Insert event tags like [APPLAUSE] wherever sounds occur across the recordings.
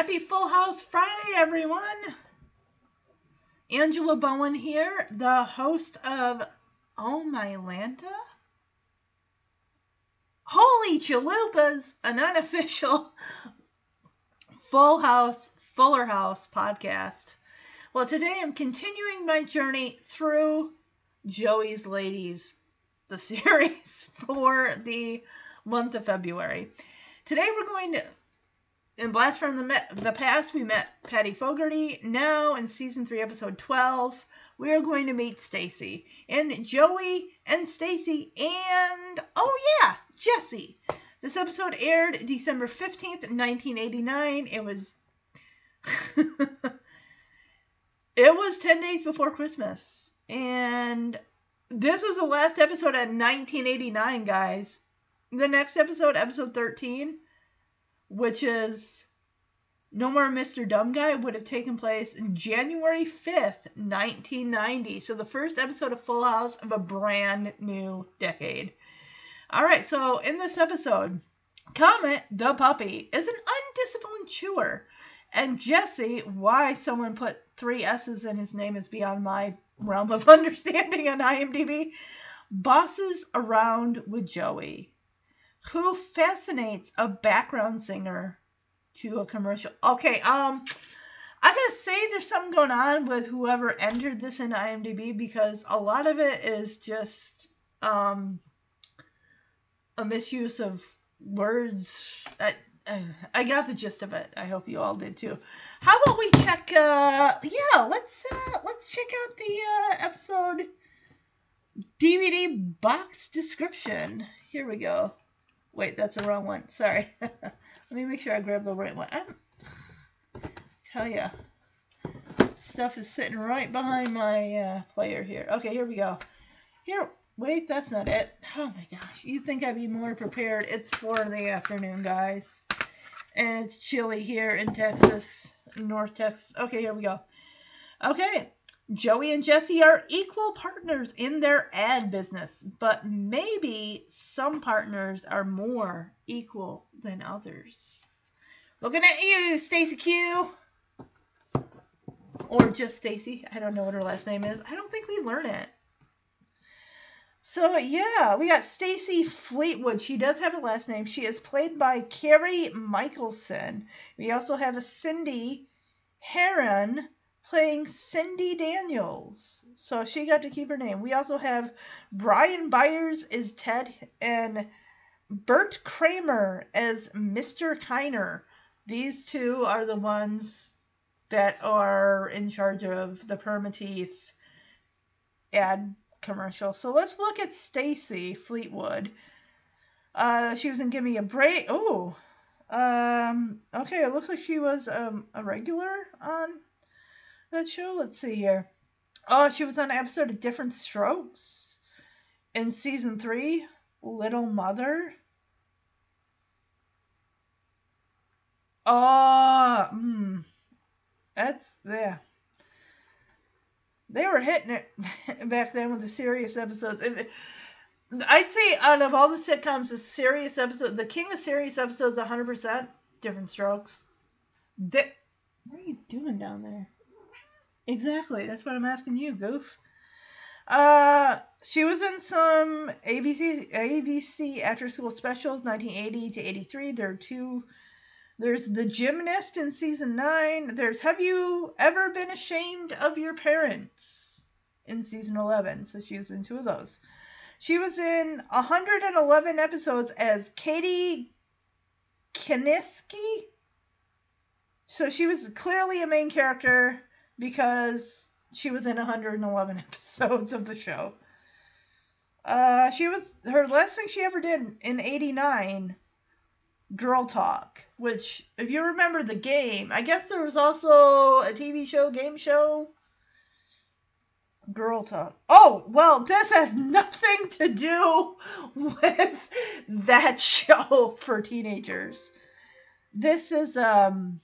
Happy Full House Friday, everyone! Angela Bowen here, the host of Oh My Lanta? Holy Chalupas, an unofficial [LAUGHS] Full House, Fuller House podcast. Well, today I'm continuing my journey through Joey's Ladies, the [LAUGHS] series for the month of February. Today we're going to in Blast from the, the Past, we met Patty Fogarty. Now, in season three, episode 12, we are going to meet Stacy. And Joey and Stacy and, oh yeah, Jesse. This episode aired December 15th, 1989. It was. [LAUGHS] it was 10 days before Christmas. And this is the last episode of 1989, guys. The next episode, episode 13 which is No More Mr. Dumb Guy, would have taken place January 5th, 1990. So the first episode of Full House of a brand new decade. All right, so in this episode, Comet the puppy is an undisciplined chewer. And Jesse, why someone put three S's in his name is beyond my realm of [LAUGHS] understanding on IMDb, bosses around with Joey who fascinates a background singer to a commercial. Okay, um, I gotta say there's something going on with whoever entered this in IMDb because a lot of it is just um a misuse of words. I, I got the gist of it. I hope you all did too. How about we check? Uh, yeah, let's uh, let's check out the uh, episode DVD box description. Here we go. Wait, that's the wrong one. Sorry. [LAUGHS] Let me make sure I grab the right one. I'm, tell ya, stuff is sitting right behind my uh, player here. Okay, here we go. Here, wait, that's not it. Oh my gosh, you'd think I'd be more prepared. It's four in the afternoon, guys, and it's chilly here in Texas, North Texas. Okay, here we go. Okay, Joey and Jesse are equal partners in their ad business, but maybe some partners are more equal than others. Looking at you, Stacy Q. Or just Stacy. I don't know what her last name is. I don't think we learn it. So yeah, we got Stacy Fleetwood. She does have a last name. She is played by Kari Michaelsen. We also have a Cindy Herron playing Cindy Daniels. So she got to keep her name. We also have Brian Byers as Ted and Bert Kramer as Mr. Kiner. These two are the ones that are in charge of the Permateeth ad commercial. So let's look at Stacy Fleetwood. Uh, she was in Give Me a Break. Oh, um, okay. It looks like she was um, a regular on that show? Let's see here. Oh, she was on an episode of Diff'rent Strokes in season three, Little Mother. Oh, mm, that's yeah. They were hitting it [LAUGHS] back then with the serious episodes. I'd say out of all the sitcoms, the serious episode, the king of serious episodes, 100% Diff'rent Strokes. They, what are you doing down there? Exactly. That's what I'm asking you, Goof. Uh, she was in some ABC ABC after school specials, 1980 to 83. There are two. There's The Gymnast in season nine. There's Have You Ever Been Ashamed of Your Parents in season 11. So she was in two of those. She was in 111 episodes as Katie Kanisky. So she was clearly a main character because she was in 111 [LAUGHS] episodes of the show. Uh, she was her last thing she ever did in '89 Girl Talk, which, if you remember the game, I guess there was also a TV show, game show. Girl Talk. Oh, well, this has nothing to do [LAUGHS] with that [LAUGHS] show for teenagers. This is, um,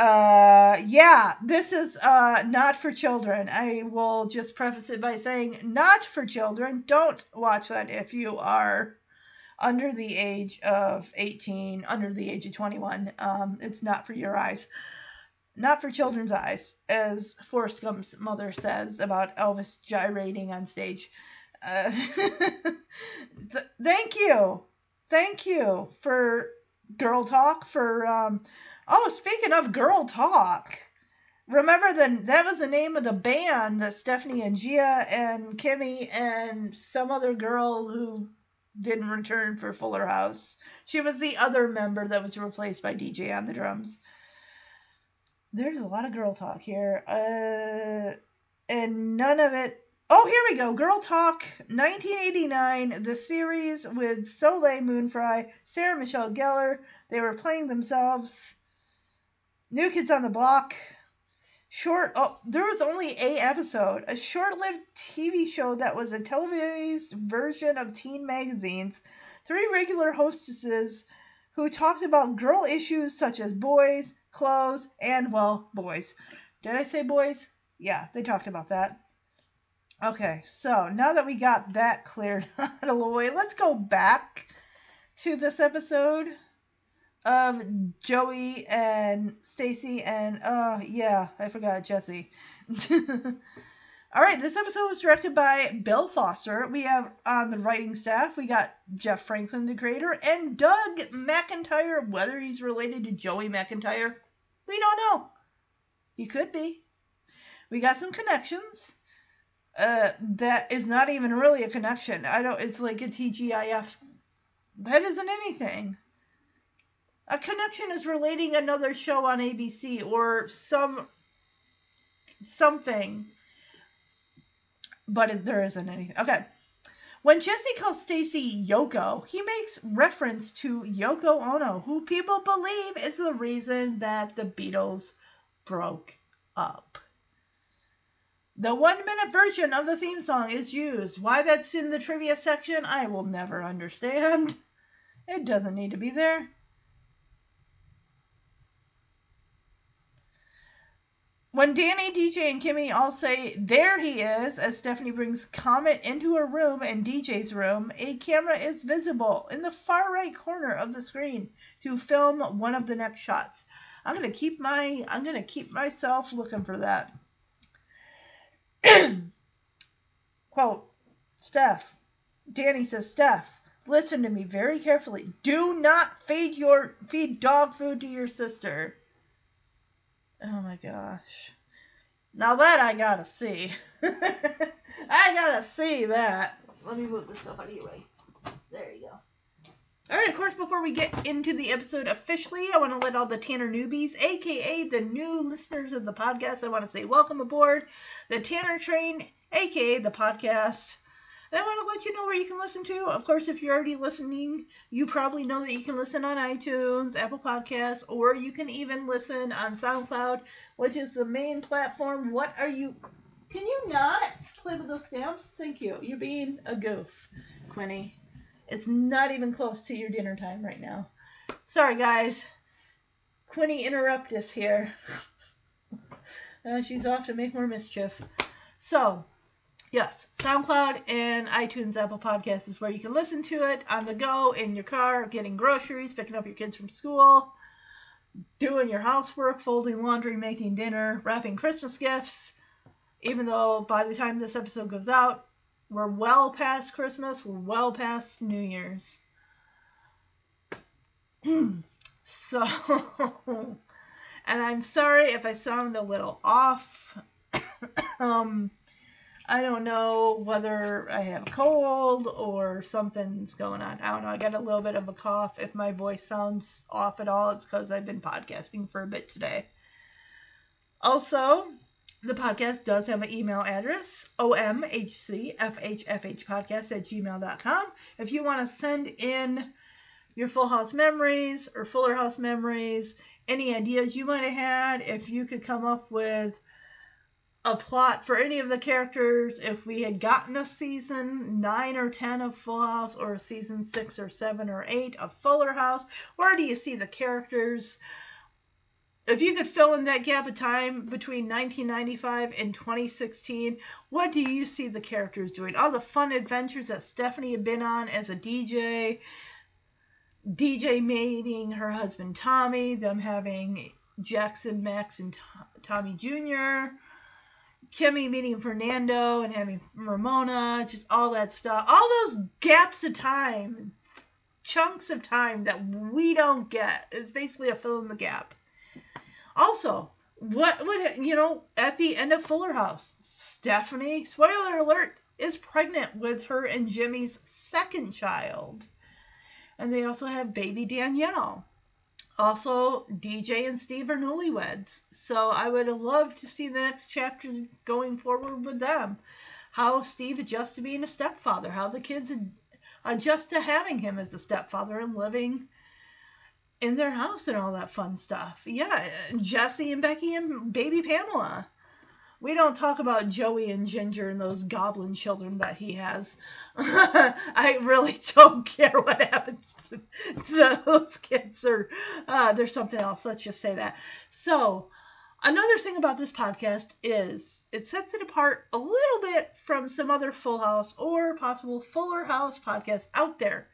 uh, yeah, this is, uh, not for children. I will just preface it by saying, not for children. Don't watch that if you are under the age of 18, under the age of 21. Um, it's not for your eyes. Not for children's eyes, as Forrest Gump's mother says about Elvis gyrating on stage. Uh, [LAUGHS] th- thank you. Thank you for Girl Talk. For, um, oh, speaking of Girl Talk. Remember the that was the name of the band that Stephanie and Gia and Kimmy and some other girl who didn't return for Fuller House. She was the other member that was replaced by DJ on the drums. There's a lot of girl talk here. Uh, and none of it. Oh, here we go. Girl Talk 1989, the series with Soleil Moon Frye, Sarah Michelle Gellar. They were playing themselves. New Kids on the Block. Short. Oh, there was only a episode. A short-lived TV show that was a televised version of teen magazines. Three regular hostesses who talked about girl issues such as boys, clothes, and well, boys. Did I say boys? Yeah, they talked about that. Okay, so now that we got that cleared [LAUGHS] out of the way, let's go back to this episode of Joey and Stacy and uh yeah, I forgot Jesse. [LAUGHS] All right, this episode was directed by Bill Foster. We have on the writing staff, we got Jeff Franklin, the creator, and Doug McIntyre. Whether he's related to Joey McIntyre, we don't know. He could be. We got some connections. Uh, that is not even really a connection. I don't. It's like a TGIF. That isn't anything. A connection is relating another show on ABC or some something but there isn't anything. Okay. When Jesse calls Stacy Yoko, he makes reference to Yoko Ono, who people believe is the reason that the Beatles broke up. The one minute version of the theme song is used. Why that's in the trivia section, I will never understand. It doesn't need to be there. When Danny, DJ, and Kimmy all say, There he is, as Stephanie brings Comet into her room and DJ's room, a camera is visible in the far right corner of the screen to film one of the next shots. I'm gonna keep my I'm gonna keep myself looking for that. [CLEARS THROAT] Quote Steph. Danny says, Steph, listen to me very carefully. Do not feed your feed dog food to your sister. Oh my gosh. Now that I gotta see. [LAUGHS] I gotta see that. Let me move this stuff out of your way. There you go. Alright, of course, before we get into the episode officially, I want to let all the Tanner newbies, aka the new listeners of the podcast, I want to say welcome aboard the Tanner Train, aka the podcast. And I want to let you know where you can listen to. Of course, if you're already listening, you probably know that you can listen on iTunes, Apple Podcasts, or you can even listen on SoundCloud, which is the main platform. What are you. Can you not play with those stamps? Thank you. You're being a goof, Quinny. It's not even close to your dinner time right now. Sorry, guys. Quinny interrupt us here. [LAUGHS] Uh, she's off to make more mischief. So, Yes, SoundCloud and iTunes, Apple Podcasts is where you can listen to it on the go, in your car, getting groceries, picking up your kids from school, doing your housework, folding laundry, making dinner, wrapping Christmas gifts. Even though by the time this episode goes out, we're well past Christmas, we're well past New Year's. [CLEARS THROAT] so, [LAUGHS] and I'm sorry if I sound a little off. [COUGHS] um, I don't know whether I have a cold or something's going on. I don't know. I got a little bit of a cough. If my voice sounds off at all, it's because I've been podcasting for a bit today. Also, the podcast does have an email address, omhcfhfhpodcast at gmail.com. If you want to send in your Full House memories or Fuller House memories, any ideas you might have had, if you could come up with a plot for any of the characters, if we had gotten a season 9 or 10 of Full House or a season 6 or 7 or 8 of Fuller House, where do you see the characters? If you could fill in that gap of time between 1995 and 2016, what do you see the characters doing? All the fun adventures that Stephanie had been on as a DJ, DJ meeting her husband Tommy, them having Jackson, Max, and Tommy Jr., Kimmy meeting Fernando and having Ramona, just all that stuff. All those gaps of time, chunks of time that we don't get. It's basically a fill in the gap. Also, what would you know at the end of Fuller House, Stephanie, spoiler alert, is pregnant with her and Jimmy's second child. And they also have baby Danielle. Also, DJ and Steve are newlyweds. So I would have loved to see the next chapter going forward with them. How Steve adjusts to being a stepfather, how the kids adjust to having him as a stepfather and living in their house and all that fun stuff. Yeah, Jesse and Becky and baby Pamela. We don't talk about Joey and Ginger and those goblin children that he has. [LAUGHS] I really don't care what happens to those kids or uh, there's something else. Let's just say that. So, another thing about this podcast is it sets it apart a little bit from some other Full House or possible Fuller House podcasts out there.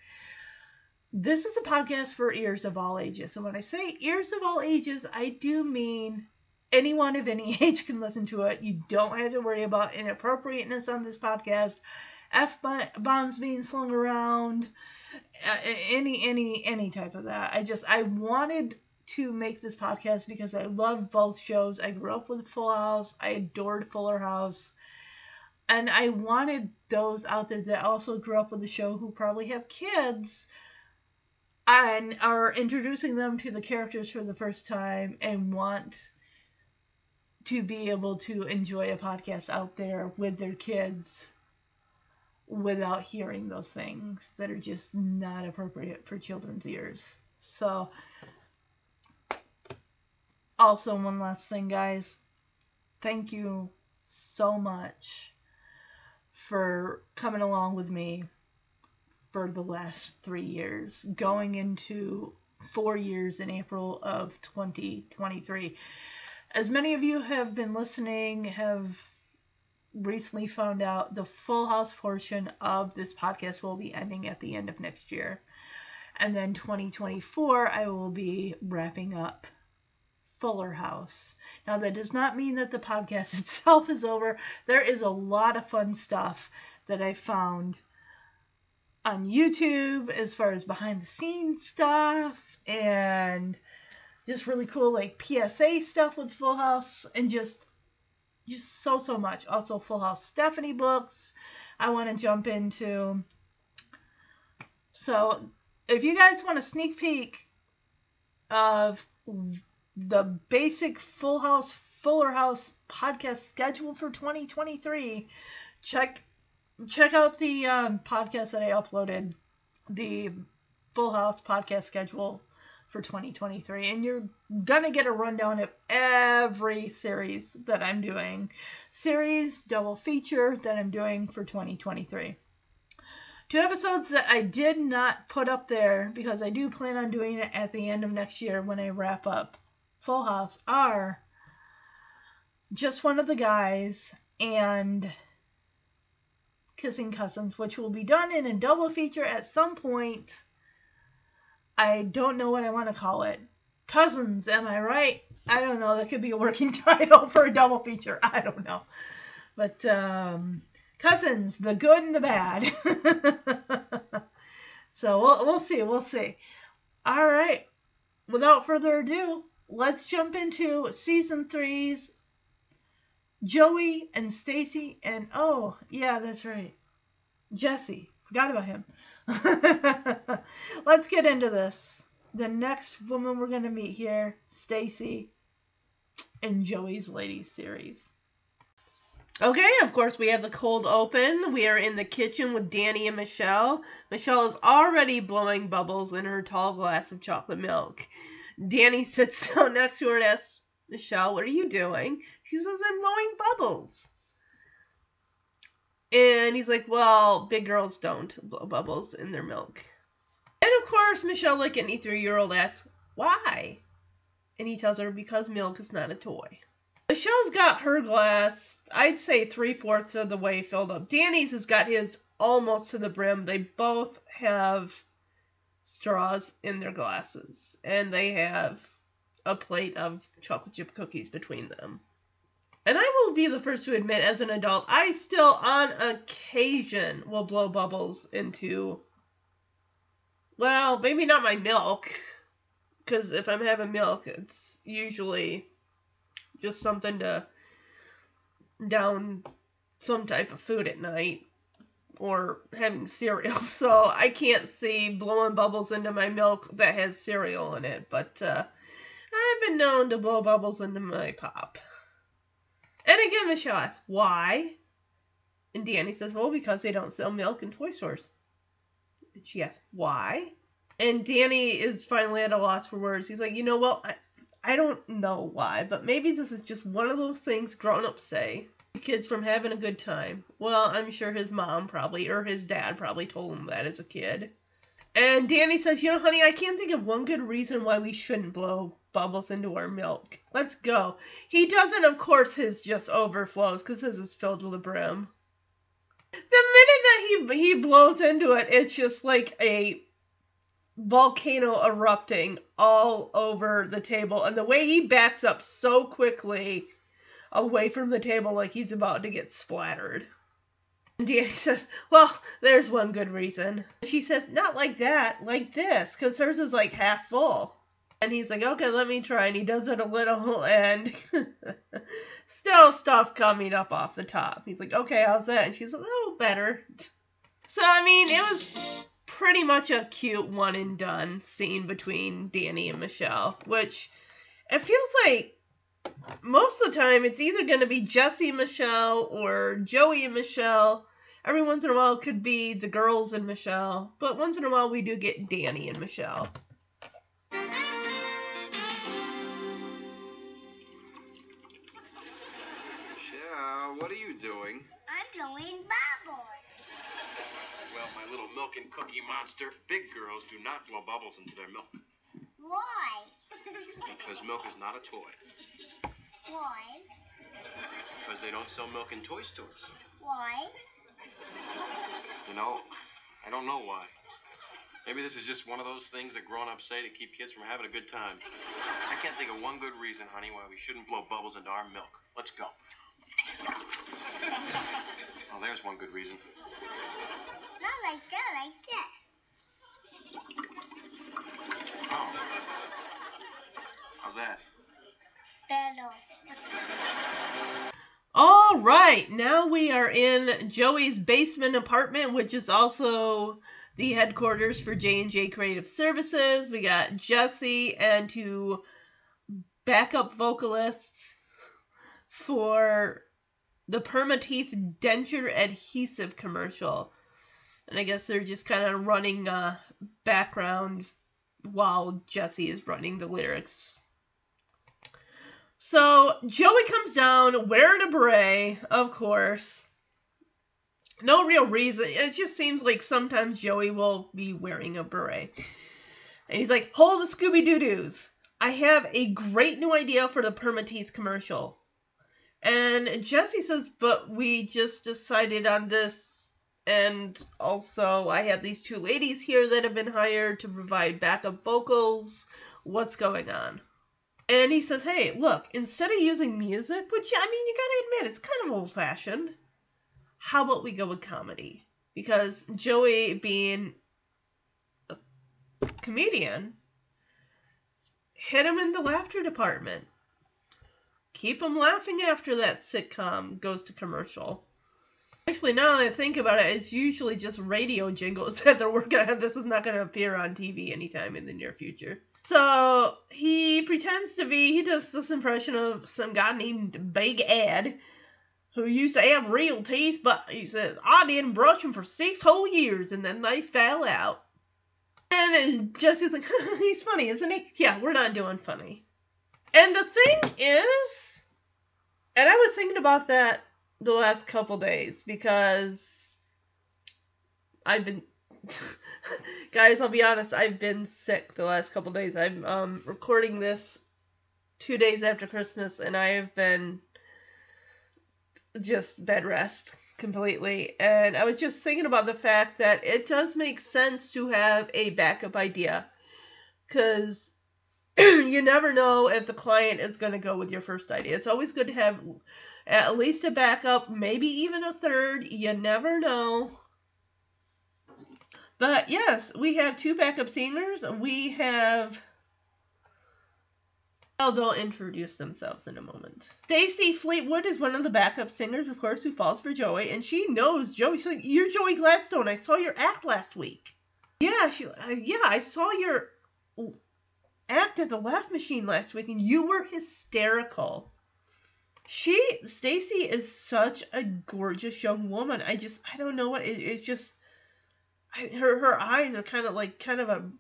This is a podcast for ears of all ages. And when I say ears of all ages, I do mean anyone of any [LAUGHS] age can listen to it. You don't have to worry about inappropriateness on this podcast, f bombs being slung around, uh, any any any type of that. I just I wanted to make this podcast because I love both shows. I grew up with Full House. I adored Fuller House. And I wanted those out there that also grew up with the show who probably have kids and are introducing them to the characters for the first time and want to be able to enjoy a podcast out there with their kids without hearing those things that are just not appropriate for children's ears. So, also, one last thing, guys. Thank you so much for coming along with me for the last three years, going into four years in April of 2023 as many of you have been listening, have recently found out the full house portion of this podcast will be ending at the end of next year. And then 2024, I will be wrapping up Fuller House. Now, that does not mean that the podcast [LAUGHS] itself is over. There is a lot of fun stuff that I found on YouTube as far as behind the scenes stuff and just really cool like PSA stuff with Full House and just just so so much. Also Full House Stephanie books I want to jump into. So if you guys want a sneak peek of the basic Full House Fuller House podcast schedule for 2023, check check out the um, podcast that I uploaded, the Full House podcast schedule for 2023 and you're gonna get a rundown of every series that i'm doing. Series double feature that i'm doing for 2023 two episodes that i did not put up there because i do plan on doing it at the end of next year when i wrap up full house are just one of the guys and kissing cousins which will be done in a double feature at some point I don't know what I want to call it. Cousins, am I right? I don't know. That could be a working [LAUGHS] title for a double feature. I don't know. But um, Cousins, the good and the bad. [LAUGHS] so we'll, we'll see. We'll see. All right. Without further ado, let's jump into season three's Joey and Stacy and oh yeah, that's right, Jesse. Forgot about him. [LAUGHS] Let's get into this. The next woman we're going to meet here, Stacy, in Joey's Ladies series. Okay, of course, we have the cold open. We are in the kitchen with Danny and Michelle. Michelle is already blowing bubbles in her tall glass of chocolate milk. Danny [LAUGHS] sits down next to her and asks, Michelle, what are you doing? She says, I'm blowing bubbles. And he's like, Well, big girls don't blow bubbles in their milk. And of course, Michelle, like any three year old, asks, Why? And he tells her, Because milk is not a toy. Michelle's got her glass, I'd say three fourths of the way filled up. Danny's has got his almost to the brim. They both have straws in their glasses, and they have a plate of chocolate chip cookies between them. And I will be the first to admit, as an adult, I still, on occasion, will blow bubbles into, well, maybe not my milk, because if I'm having milk, it's usually just something to down some type of food at night or having cereal. [LAUGHS] So I can't see blowing bubbles into my milk that has cereal in it, but uh, I've been known to blow bubbles into my pop. And again, Michelle asks, why? And Danny says, well, because they don't sell milk in toy stores. And she asks, why? And Danny is finally at a loss for words. He's like, you know, well, I, I don't know why, but maybe this is just one of those things grown ups say. Kids from having a good time. Well, I'm sure his mom probably, or his dad probably told him that as a kid. And Danny says, You know, honey, I can't think of one good reason why we shouldn't blow bubbles into our milk. Let's go. He doesn't, of course, his just overflows because his is filled to the brim. The minute that he he blows into it, it's just like a volcano erupting all over the table. And the way he backs up so quickly away from the table like he's about to get splattered. And Danny [LAUGHS] says, Well, there's one good reason. She says, Not like that, like this, because hers is like half full. And he's like, Okay, let me try. And he does it a little, and [LAUGHS] still stuff coming up off the top. He's like, Okay, how's that? And she's like, Oh, better. So, I mean, it was pretty much a cute one and done scene between Danny and Michelle, which it feels like most of the time it's either going to be Jesse Michelle or Joey and Michelle. Every once in a while it could be the girls and Michelle, but once in a while we do get Danny and. Michelle, milk and cookie monster, big girls do not blow bubbles into their milk Why? because milk is not a toy. Why? Because they don't sell milk in toy stores. Why? You know, I don't know why. Maybe this is just one of those things that grown-ups say to keep kids from having a good time. I can't think of one good reason, honey, why we shouldn't blow bubbles into our milk. Let's go. Oh, there's one good reason. Not like that, like that. Oh. How's that? Better. All right, now we are in Joey's basement apartment, which is also the headquarters for J&J Creative Services. We got Jesse and two backup vocalists for the Permateeth denture adhesive commercial. And I guess they're just kind of running uh, background while Jesse is running the lyrics. So Joey comes down wearing a beret, of course. No real reason. It just seems like sometimes Joey will be wearing a beret. And he's like, Hold the Scooby Doo Doos. I have a great new idea for the Permateeth commercial. And Jesse says, But we just decided on this. And also, I have these two ladies here that have been hired to provide backup vocals. What's going on? And he says, Hey, look, instead of using music, which, I mean, you gotta admit, it's kind of old fashioned, how about we go with comedy? Because Joey, being a comedian, hit him in the laughter department. Keep him laughing after that sitcom goes to commercial. Actually, now that I think about it, it's usually just radio jingles [LAUGHS] that they're working on. This is not going to appear on TV anytime in the near future. So he pretends to be, he does this impression of some guy named Big Ed, who used to have real teeth, but he says, I didn't brush them for six whole years and then they fell out. And Jesse's like, [LAUGHS] he's funny, isn't he? Yeah, we're not doing funny. And the thing is, and I was thinking about that the last couple days because I've been [LAUGHS] guys, I'll be honest, I've been sick the last couple days. I'm um recording this 2 days after Christmas and I have been just bed rest completely. And I was just thinking about the fact that it does make sense to have a backup idea cuz [CLEARS THROAT] you never know if the client is going to go with your first idea. It's always good to have at least a backup, maybe even a third. You never know. But yes, we have two backup singers. We have. Oh, they'll introduce themselves in a moment. Stacy Fleetwood is one of the backup singers, of course, who falls for Joey, and she knows Joey. She's like, "You're Joey Gladstone. I saw your act last week." Yeah, she. Uh, yeah, I saw your act at the laugh machine last week, and you were hysterical. She, Stacy, is such a gorgeous young woman. I just, I don't know what it, it's just. I, her her eyes are kind of like kind of a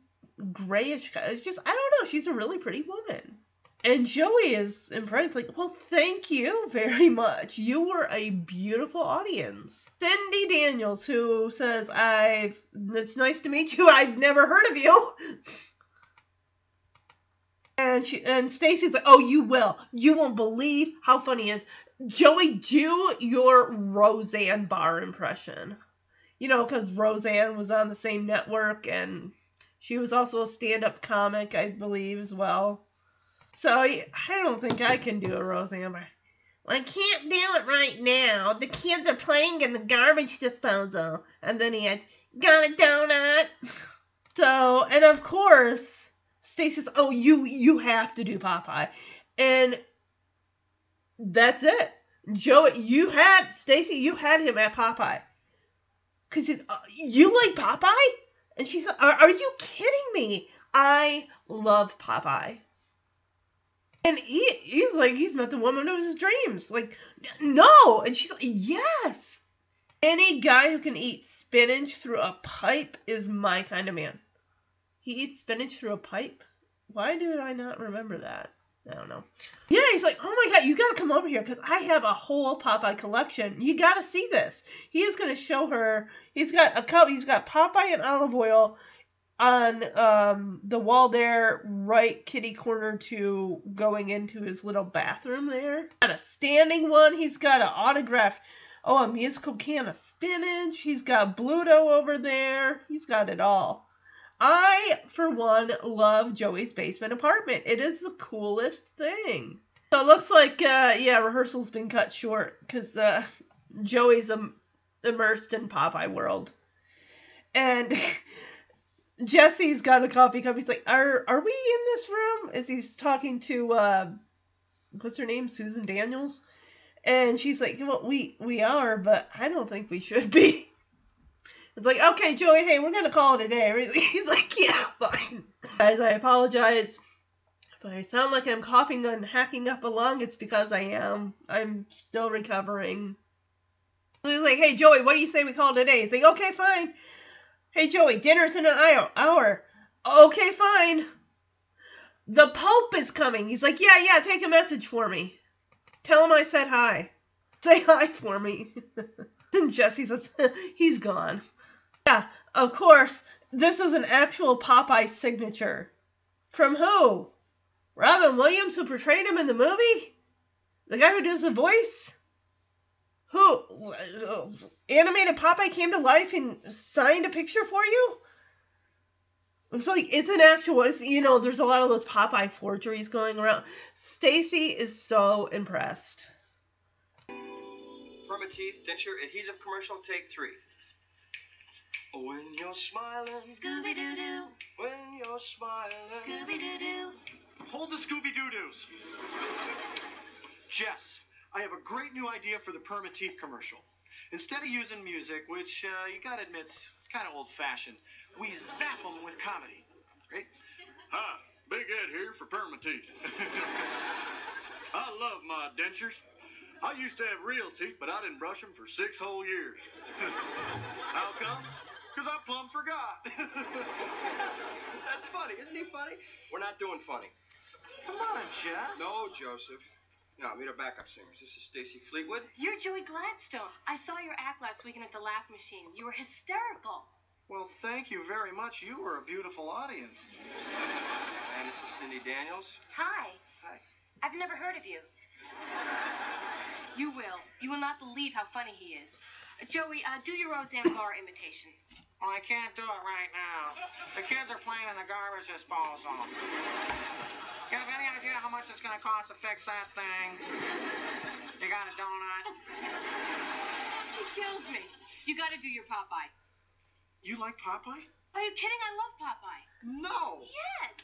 grayish. It's just I don't know. She's a really pretty woman. And Joey is impressed. Like, well, thank you very much. You were a beautiful audience. Cindy Daniels, who says, "I've it's nice to meet you. I've never heard of you." [LAUGHS] And she and Stacy's like, "Oh, you will. You won't believe how funny it is." Joey, do your Roseanne Barr impression. You know, because Roseanne was on the same network, and she was also a stand-up comic, I believe, as well. So I don't think I can do a Roseanne Barr. I can't do it right now. The kids are playing in the garbage disposal. And then he adds, "Got a donut?" [LAUGHS] So, and of course. Stacy says, "Oh, you you have to do Popeye," and that's it. Joey, you had Stacy, you had him at Popeye, cause uh, you like Popeye, and she said, are, "Are you kidding me? I love Popeye." And he he's like he's met the woman of his dreams. Like, no, and she's like, "Yes." Any guy who can eat spinach through a pipe is my kind of man. He eats spinach through a pipe? Why did I not remember that? I don't know. Yeah, he's like, oh my god, you gotta come over here because I have a whole Popeye collection. You gotta see this. He is gonna show her. He's got a cup. He's got Popeye and Olive Oyl on um, the wall there, right kitty corner to going into his little bathroom there. Got a standing one. He's got an autograph. Oh, a musical can of spinach. He's got Bluto over there. He's got it all. I, for one, love Joey's basement apartment. It is the coolest thing. So it looks like, uh, yeah, rehearsal's been cut short because uh, Joey's um, immersed in Popeye world. And [LAUGHS] Jesse's got a coffee cup. He's like, "Are are we in this room?" As he's talking to uh, what's her name, Susan Daniels, and she's like, "Well, we we are, but I don't think we should be." [LAUGHS] It's like, okay, Joey, hey, we're gonna call it a day. [LAUGHS] He's like, yeah, fine. Guys, I apologize. If I sound like I'm coughing and hacking up a lung, it's because I am. I'm still recovering. He's like, hey, Joey, what do you say we call it a day? He's like, okay, fine. Hey, Joey, dinner's in an hour. Okay, fine. The Pope is coming. He's like, yeah, yeah, take a message for me. Tell him I said hi. [LAUGHS] Say hi for me. [LAUGHS] and Jesse says, he's gone. Yeah, of course, this is an actual Popeye signature. From who? Robin Williams, who portrayed him in the movie? The guy who does the voice? Who? Animated Popeye came to life and signed a picture for you? It's like it's an actual. It's, you know, there's a lot of those Popeye forgeries going around. Stacy is so impressed. Permateeth denture adhesive commercial take three. When you're smiling, Scooby Doo Doo, when you're smiling. Scooby Doo Doo. Hold the Scooby Doo Doos. Jess, I have a great new idea for the Permateeth commercial. Instead of using music, which uh, you gotta admit's kind of old fashioned, we zap them with comedy. Right? Hi, Big Ed here for Permateeth. [LAUGHS] I love my dentures. I used to have real teeth, but I didn't brush them for six whole years. [LAUGHS] How come? Because I plumb forgot. [LAUGHS] That's funny. Isn't he funny? We're not doing funny. Come on, Jess. No, Joseph. No, meet our backup singers. This is Stacy Fleetwood. You're Joey Gladstone. I saw your act last weekend at the Laugh Machine. You were hysterical. Well, thank you very much. You were a beautiful audience. And this is Cindy Daniels. Hi. Hi. I've never heard of you. You will. You will not believe how funny he is. Joey, uh, do your Roseanne Barr imitation. Well, I can't do it right now. The kids are playing in the garbage disposal. You have any idea how much it's going to cost to fix that thing? You got a donut? He kills me. You got to do your Popeye. You like Popeye? Are you kidding? I love Popeye. No. Yes.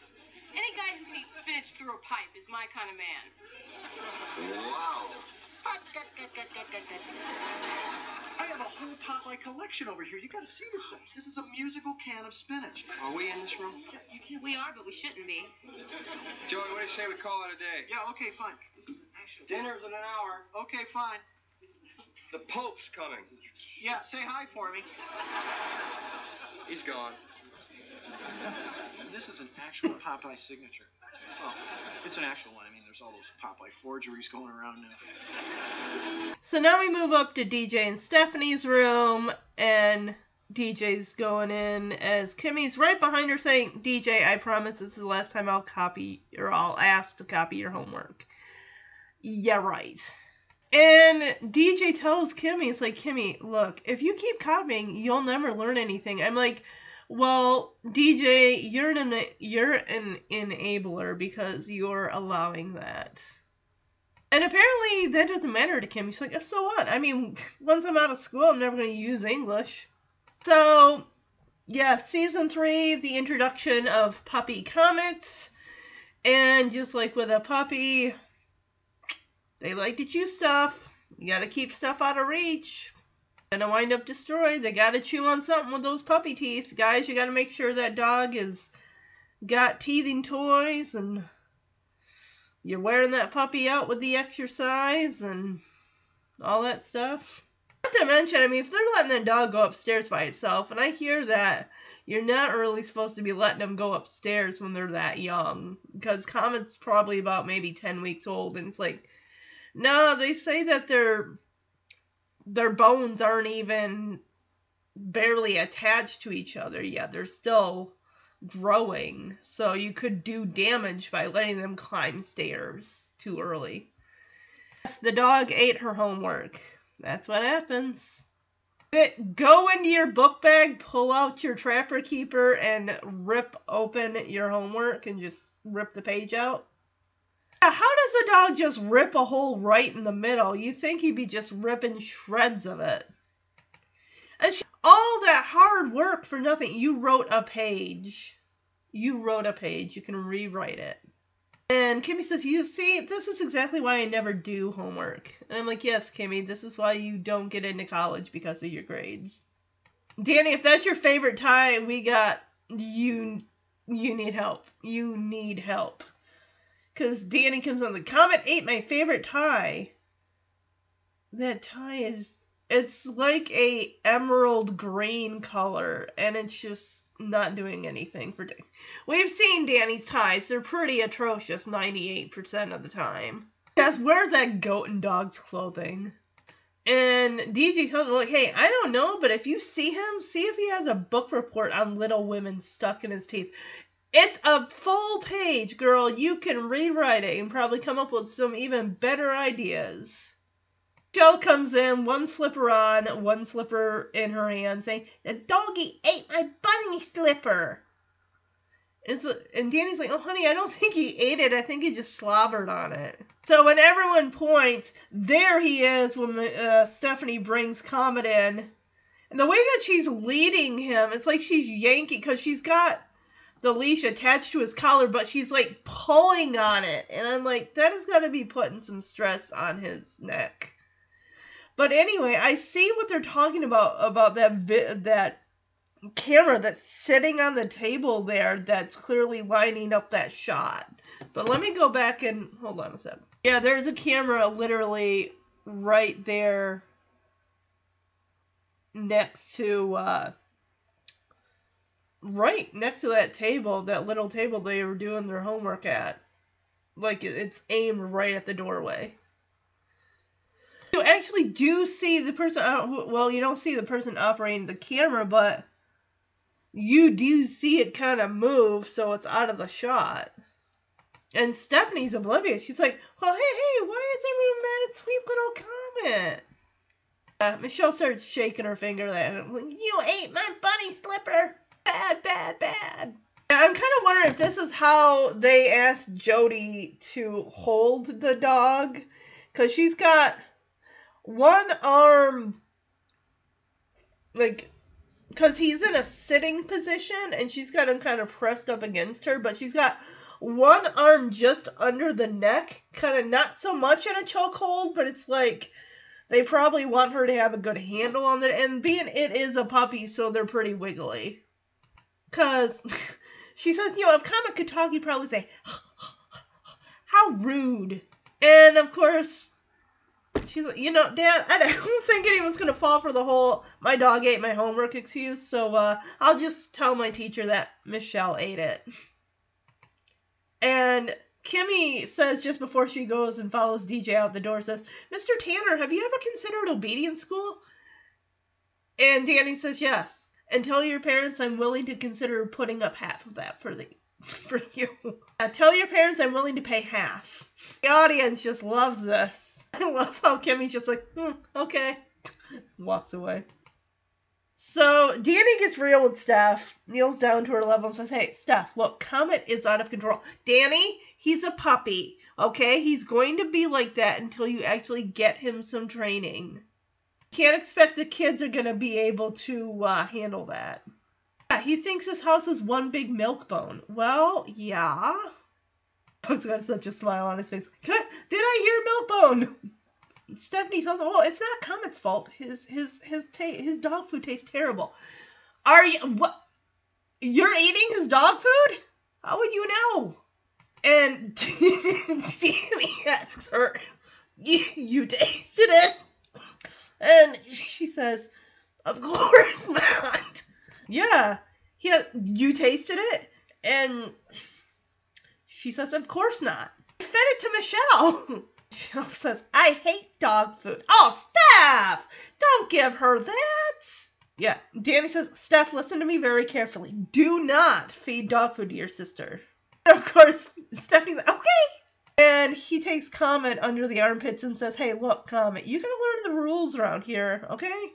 Any guy who can eat spinach through a pipe is my kind of man. Wow. I have a whole Popeye collection over here. You got to see this stuff. This is a musical can of spinach. Are we in this room? Yeah, you can't. We are, but we shouldn't be. Joey, what do you say we call it a day? Yeah, okay, fine. This is an actual. Dinner's in an hour. Okay, fine. The Pope's coming. Yeah, say hi for me. He's gone. This is an actual Popeye signature. Well, it's an actual one. There's all those Popeye forgeries going around now. So now we move up to DJ and Stephanie's room, and DJ's going in as Kimmy's right behind her saying, DJ, I promise this is the last time I'll copy or I'll ask to copy your homework. Yeah, right. And DJ tells Kimmy, it's like, Kimmy, look, if you keep copying, you'll never learn anything. I'm like, well, DJ, you're an you're an enabler because you're allowing that. And apparently that doesn't matter to Kim. She's like, so what? I mean, [LAUGHS] once I'm out of school, I'm never going to use English. So, yeah, season three, the introduction of Puppy Comet. And just like with a puppy, they like to chew stuff. You got to keep stuff out of reach. Gonna wind up destroyed. They got to chew on something with those puppy teeth. Guys, you got to make sure that dog is got teething toys and you're wearing that puppy out with the exercise and all that stuff. Not to mention, I mean, if they're letting the dog go upstairs by itself, and I hear that you're not really supposed to be letting them go upstairs when they're that young, because Comet's probably about maybe 10 weeks old, and it's like, no, they say that their their bones aren't even barely attached to each other yet. They're still growing, so you could do damage by letting them climb stairs too early. The dog ate her homework. That's what happens. Go into your book bag, pull out your Trapper Keeper, and rip open your homework and just rip the page out. How does a dog just rip a hole right in the middle? You think he'd be just ripping shreds of it. And she, all that hard work for nothing. You wrote a page. You wrote a page. You can rewrite it. And Kimmy says, You see, this is exactly why I never do homework. And I'm like, Yes, Kimmy, this is why you don't get into college because of your grades. Danny, if that's your favorite tie, we got you. You need help. You need help. Because Danny comes on the Comet ate my favorite tie. That tie is it's like a emerald green color and it's just not doing anything for Danny. We've seen Danny's ties. They're pretty atrocious 98% of the time. Yes, where's that goat and dog's clothing? And DJ tells her, like, hey, I don't know, but if you see him, see if he has a book report on Little Women stuck in his teeth. It's a full page, girl. You can rewrite it and probably come up with some even better ideas. Joe comes in, one slipper on, one slipper in her hand, saying, The doggy ate my bunny slipper. And Danny's like, Oh, honey, I don't [LAUGHS] think he ate it. I think he just slobbered on it. So when everyone points, there he is when uh, Stephanie brings Comet in. And the way that she's leading him, it's like she's yanking, because she's got the leash attached to his collar, but she's like pulling on it. And I'm like, that has got to be putting some stress on his neck. But anyway, I see what they're talking about about that vi- that camera that's sitting on the table there that's clearly lining up that shot. But let me go back and hold on a sec. Yeah, there's a camera literally right there next to uh right next to that table, that little table they were doing their homework at. Like it's aimed right at the doorway. You actually do see the person. uh, Well, you don't see the person operating the camera, but you do see it kind of move, so it's out of the shot. And Stephanie's oblivious. She's like, "Well, hey, hey, why is everyone mad at sweet little Comet?" Uh, Michelle starts shaking her finger at him. You ate my bunny slipper. Bad, bad, bad. I'm kind of wondering if this is how they asked Jody to hold the dog, because she's got one arm, like, because he's in a sitting position and she's got him kind of pressed up against her, but she's got one arm just under the neck, kind of not so much in a chokehold, but it's like they probably want her to have a good handle on it. And being it is a puppy, so they're pretty wiggly. Cause [LAUGHS] she says, you know, if Comet could talk, he'd probably say, [SIGHS] "How rude." And of course, she's like, you know, Dad, I don't [LAUGHS] think anyone's gonna fall for the whole "my dog ate my homework" excuse. So uh, I'll just tell my teacher that Michelle ate it. And Kimmy says just before she goes and follows DJ out the door, says, Mr. Tanner, have you ever considered obedience school? And Danny says, yes. And tell your parents I'm willing to consider putting up half of that for the [LAUGHS] for you. Uh, tell your parents I'm willing to pay half. The audience just loves this. [LAUGHS] I love how Kimmy's just like, hmm, okay. [LAUGHS] Walks away. So Danny gets real with Steph, kneels down to her level and says, Hey, Steph, look, Comet is out of control. Danny, he's a puppy, okay? He's going to be like that until you actually get him some training. Can't expect the kids are going to be able to uh, handle that. Yeah, he thinks his house is one big milk bone. Well, yeah. [LAUGHS] He's got such a smile on his face. Did I hear milk bone? Stephanie tells him, "Well, it's not Comet's fault. His his his ta- his dog food tastes terrible. Are you what? You're eating his dog food? How would you know?" And [LAUGHS] Danny asks her, you, "You tasted it?" And she says, "Of course [LAUGHS] not." Yeah, yeah. You tasted it, and she says, "Of course not." I fed it to Michelle. [LAUGHS] Michelle says, I hate dog food. Oh, Steph! Don't give her that! Yeah, Danny says, Steph, listen to me very carefully. Do not feed dog food to your sister. Of course, Stephanie's like, okay! And he takes Comet under the armpits and says, Hey, look, Comet, you gotta learn the rules around here, okay?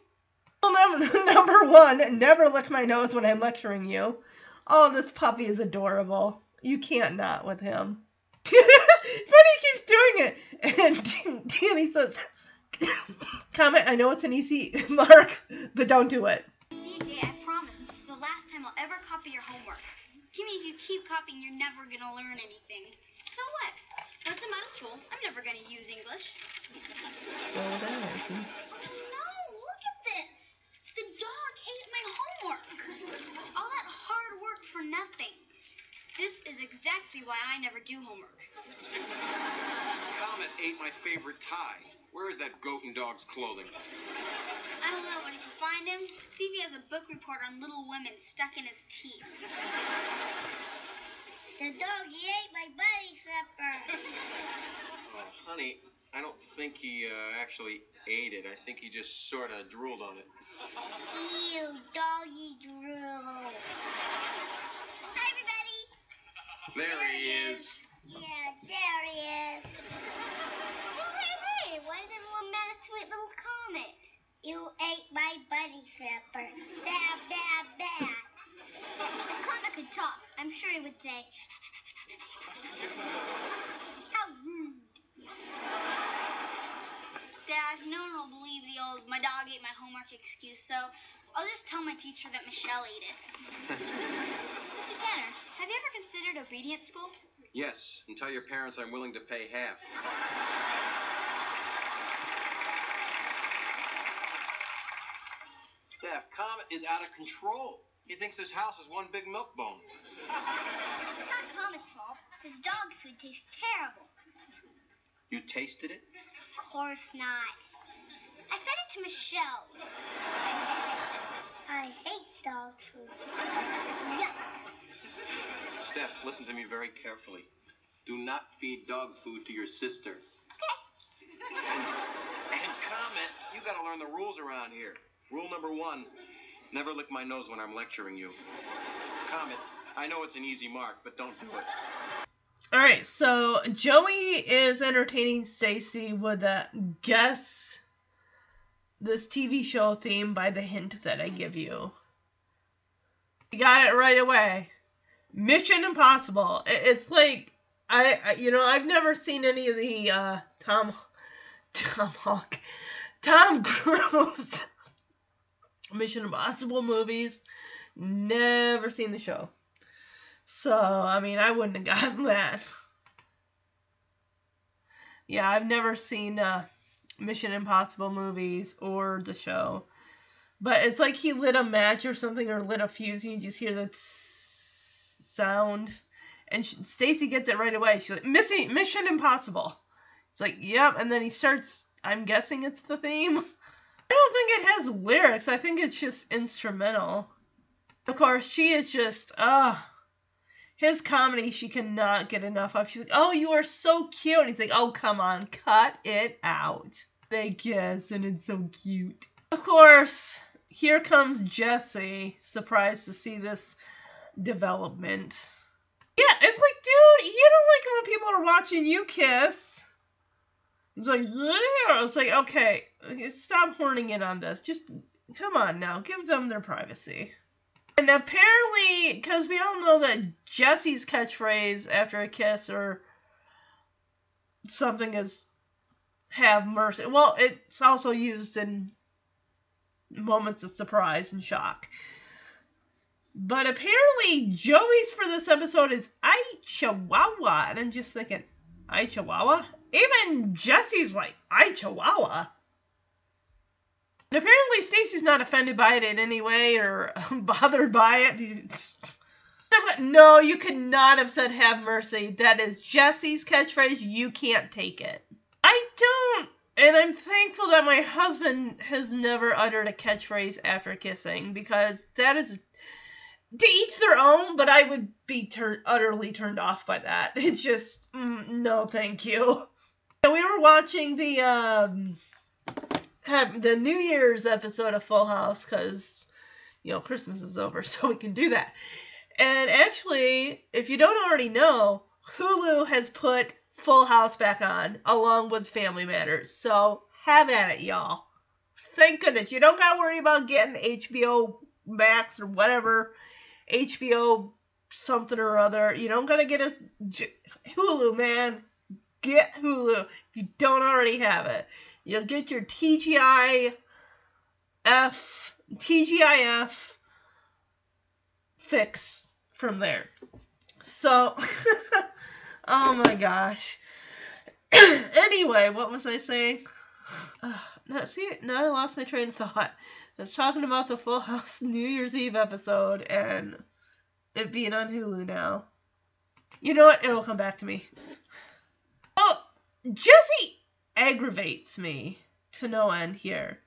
Well, [LAUGHS] number one, never lick my nose when I'm lecturing you. Oh, this puppy is adorable. You can't not with him. [LAUGHS] but he keeps doing it. And [LAUGHS] Danny says, [COUGHS] Comet, I know it's an easy mark, but don't do it. DJ, I promise, this is the last time I'll ever copy your homework. Kimmy, if you keep copying, you're never gonna learn anything. So what? Once I'm out of school, I'm never gonna use English. Slow oh, down. No, look at this. The dog ate my homework. All that hard work for nothing. This is exactly why I never do homework. Comet ate my favorite tie. Where is that goat and dog's clothing? I don't know, but if you find him, see if he has a book report on Little Women stuck in his teeth. The doggy ate my bunny slipper. Oh, [LAUGHS] honey, I don't think he uh, actually ate it. I think he just sort of drooled on it. Ew, doggy drool. Hi, everybody. There he is. Yeah, there he is. Well, hey, hey, why is everyone mad at sweet little comet? You ate my bunny slipper. Bad, bad, bad. If Comet could talk, I'm sure he would say, How rude. Dad, no one will believe the old my dog ate my homework excuse, so I'll just tell my teacher that Michelle ate it. [LAUGHS] Mr. Tanner, have you ever considered obedience school? Yes, and tell your parents I'm willing to pay half. Steph, Comet is out of control. He thinks his house is one big milk bone. It's not Comet's fault. His dog food tastes terrible. You tasted it? Of course not. I fed it to Michelle. I hate dog food. Yuck. Steph, listen to me very carefully. Do not feed dog food to your sister. Okay. And Comet, you gotta learn the rules around here. Rule number one never lick my nose when I'm lecturing you. Comet, I know it's an easy mark, but don't do it. All right, so Joey is entertaining Stacy with a guess this TV show theme by the hint that I give you. You got it right away. Mission Impossible. It's like I, I you know, I've never seen any of the uh Tom [LAUGHS] Tom Hawk Tom Cruise [LAUGHS] Mission Impossible movies. Never seen the show. So, I mean, I wouldn't have gotten [LAUGHS] that. Yeah, I've never seen uh, Mission Impossible movies or the show. But it's like he lit a match or something or lit a fuse and you just hear the tss sound. And Stacy gets it right away. She's like, Missing, Mission Impossible. It's like, yep. And then he starts, I'm guessing it's the theme. [LAUGHS] I don't think it has lyrics. I think it's just instrumental. Of course, she is just, ah. his comedy she cannot get enough of. She's like, "Oh, you are so cute," and he's like, "Oh, come on, cut it out." They kiss, and it's so cute. Of course, here comes Jesse, surprised to see this development. Yeah, it's like, dude, you don't like it when people are watching you kiss. It's like, yeah. It's like, okay, stop horning in on this. Just come on now, give them their privacy. And apparently, because we all know that Jesse's catchphrase after a kiss or something is have mercy. Well, it's also used in moments of surprise and shock. But apparently, Joey's for this episode is I Chihuahua. And I'm just thinking, I Chihuahua? Even Jesse's like, I Chihuahua. And apparently Stacy's not offended by it in any way or [LAUGHS] bothered by it. [LAUGHS] No, you could not have said have mercy. That is Jesse's catchphrase. You can't take it. I don't. And I'm thankful that my husband has never uttered a catchphrase after kissing because that is to each their own, but I would be tur- utterly turned off by that. [LAUGHS] It's just, mm, no, thank you. We were watching the um, have the New Year's episode of Full House because you know Christmas is over, [LAUGHS] so we can do that. And actually, if you don't already know, Hulu has put Full House back on along with Family Matters. So have at it, y'all. Thank goodness you don't gotta worry about getting HBO Max or whatever HBO something or other. You don't gotta get a Hulu, man. Get Hulu if you don't already have it. You'll get your TGI F TGIF fix from there. So, [LAUGHS] oh my gosh. [CLEARS THROAT] anyway, what was I saying? Uh, [SIGHS] no, see, now I lost my train of thought. I was talking about the Full House New Year's Eve episode and it being on Hulu now. You know what? It'll come back to me. Jesse aggravates me to no end here.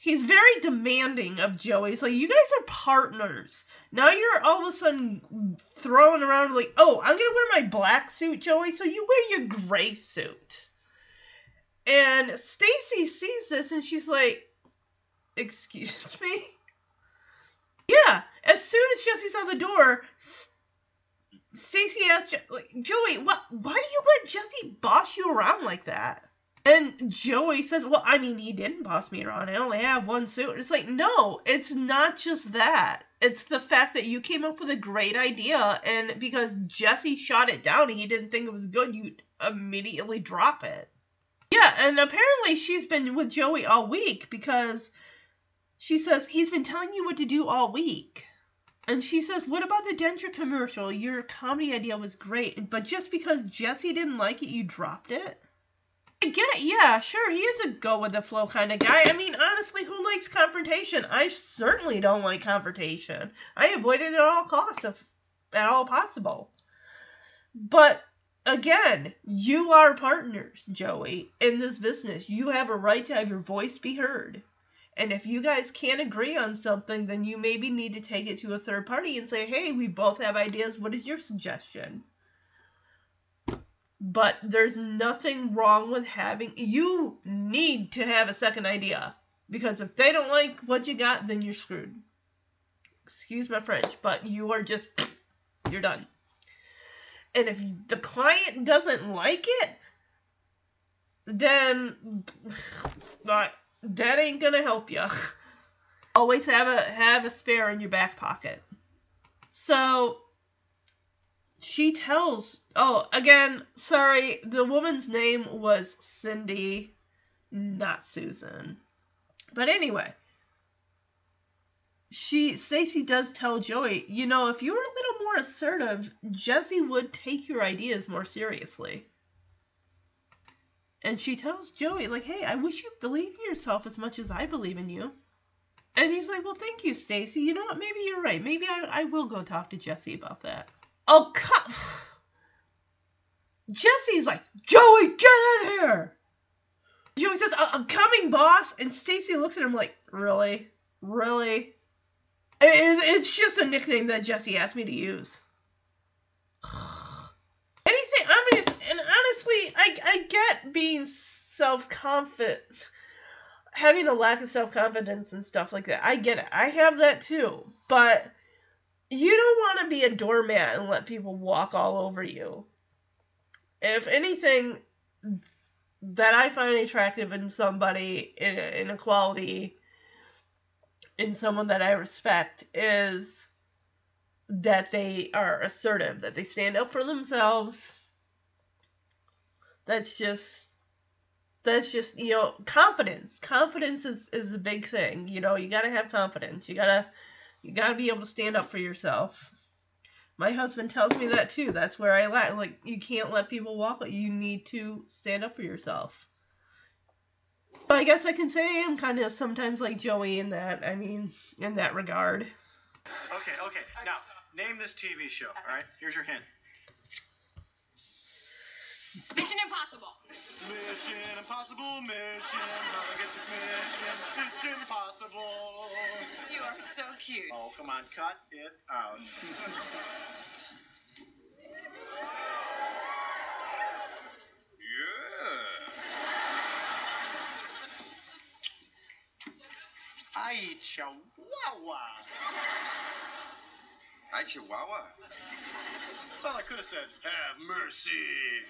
He's very demanding of Joey. He's like, you guys are partners. Now you're all of a sudden throwing around like, oh, I'm gonna wear my black suit, Joey, so you wear your gray suit. And Stacy sees this and she's like, excuse [LAUGHS] me? Yeah, as soon as Jesse's on the door, Stacy like, Joey, what? Why do you let Jesse boss you around like that? And Joey says, Well, I mean, he didn't boss me around. I only have one suit. It's like, no, it's not just that. It's the fact that you came up with a great idea, and because Jesse shot it down and he didn't think it was good, you immediately drop it. Yeah, and apparently she's been with Joey all week because she says he's been telling you what to do all week. And she says, What about the Denture commercial? Your comedy idea was great, but just because Jesse didn't like it, you dropped it? I get, yeah, sure, he is a go with the flow kind of guy. I mean, honestly, who likes confrontation? I certainly don't like confrontation. I avoid it at all costs, if at all possible. But again, you are partners, Joey, in this business. You have a right to have your voice be heard. And if you guys can't agree on something, then you maybe need to take it to a third party and say, hey, we both have ideas. What is your suggestion? But there's nothing wrong with having, you need to have a second idea. Because if they don't like what you got, then you're screwed. Excuse my French, but you are just, [CLEARS THROAT] you're done. And if the client doesn't like it, then [SIGHS] not that ain't gonna help you. [LAUGHS] Always have a have a spare in your back pocket. So she tells oh again sorry the woman's name was Cindy not Susan. But anyway, she Stacy does tell Joey, you know, if you were a little more assertive, Jesse would take your ideas more seriously. And she tells Joey, like, hey, I wish you believed in yourself as much as I believe in you. And he's like, well, thank you, Stacy. You know what? Maybe you're right. Maybe I, I will go talk to Jesse about that. Oh, come. [SIGHS] Jesse's like, Joey, get in here. Joey says, I'm coming, boss. And Stacy looks at him like, really? Really? It's, it's just a nickname that Jesse asked me to use. Anything, I mean, and honestly, I, I get being self confident, having a lack of self confidence and stuff like that. I get it. I have that too. But you don't want to be a doormat and let people walk all over you. If anything that I find attractive in somebody, in, in a quality, in someone that I respect, is that they are assertive, that they stand up for themselves. That's just that's just you know confidence. Confidence is is a big thing. You know you got to have confidence. You gotta you gotta be able to stand up for yourself. My husband tells me that too. That's where I lack. Like you can't let people walk. You need to stand up for yourself. But I guess I can say I am kind of sometimes like Joey in that. I mean, in that regard. Okay, okay. Now, name this TV show, all right? Here's your hint. Mission Impossible. Mission Impossible Mission. How to get this mission? It's impossible. You are so cute. Oh, come on, cut it out. yeah. Ay, chihuahua. Hi, Chihuahua. Well, I could have said, have mercy.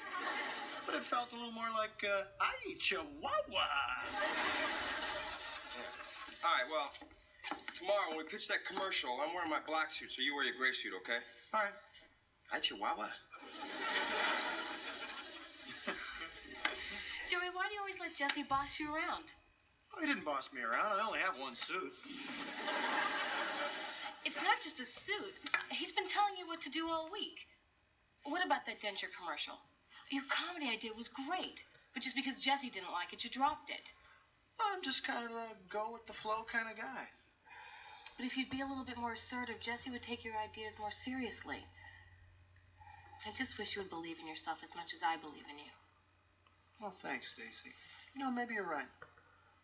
But it felt a little more like, uh, ay, chihuahua. All right, well, tomorrow when we pitch that commercial, I'm wearing my black suit, so you wear your gray suit, okay? All right. Hi, Chihuahua. Joey, why do you always let Jesse boss you around? Oh, he didn't boss me around. I only have one suit. It's not just the suit. He's been telling you what to do all week. What about that denture commercial? Your comedy idea was great, but just because Jesse didn't like it, you dropped it. I'm just kind of a go with the flow kind of guy. But if you'd be a little bit more assertive, Jesse would take your ideas more seriously. I just wish you would believe in yourself as much as I believe in you. Well, thanks, Stacy. You know, maybe you're right.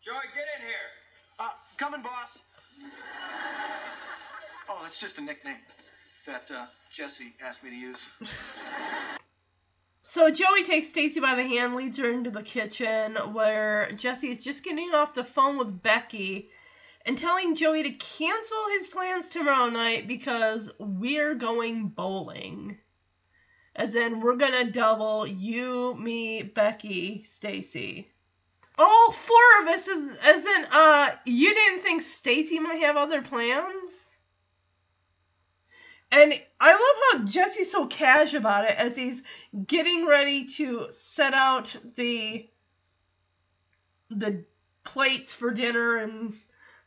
Joey, get in here. Uh, coming, boss. [LAUGHS] Oh, that's just a nickname that uh, Jesse asked me to use. So Joey takes Stacy by the hand, leads her into the kitchen where Jesse is just getting off the phone with Becky and telling Joey to cancel his plans tomorrow night because we're going bowling. As in, we're gonna double you, me, Becky, Stacy. All four of us, as, as in, uh, you didn't think Stacy might have other plans? And I love how Jesse's so cash about it as he's getting ready to set out the the plates for dinner and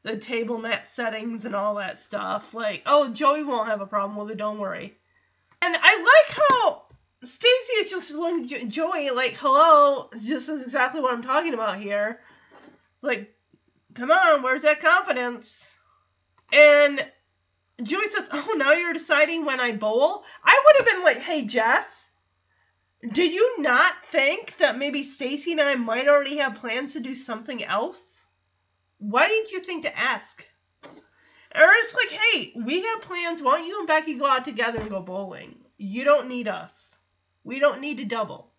the table mat settings and all that stuff. Like, oh, Joey won't have a problem with it, don't worry. And I like how Stacy is just looking Joey like, hello, this is exactly what I'm talking about here. It's like, come on, where's that confidence? And Joey says, Oh, now you're deciding when I bowl? I would have been like, Hey, Jess, do you not think that maybe Stacy and I might already have plans to do something else? Why didn't you think to ask? Or it's like, hey, we have plans. Why don't you and Becky go out together and go bowling? You don't need us. We don't need to double.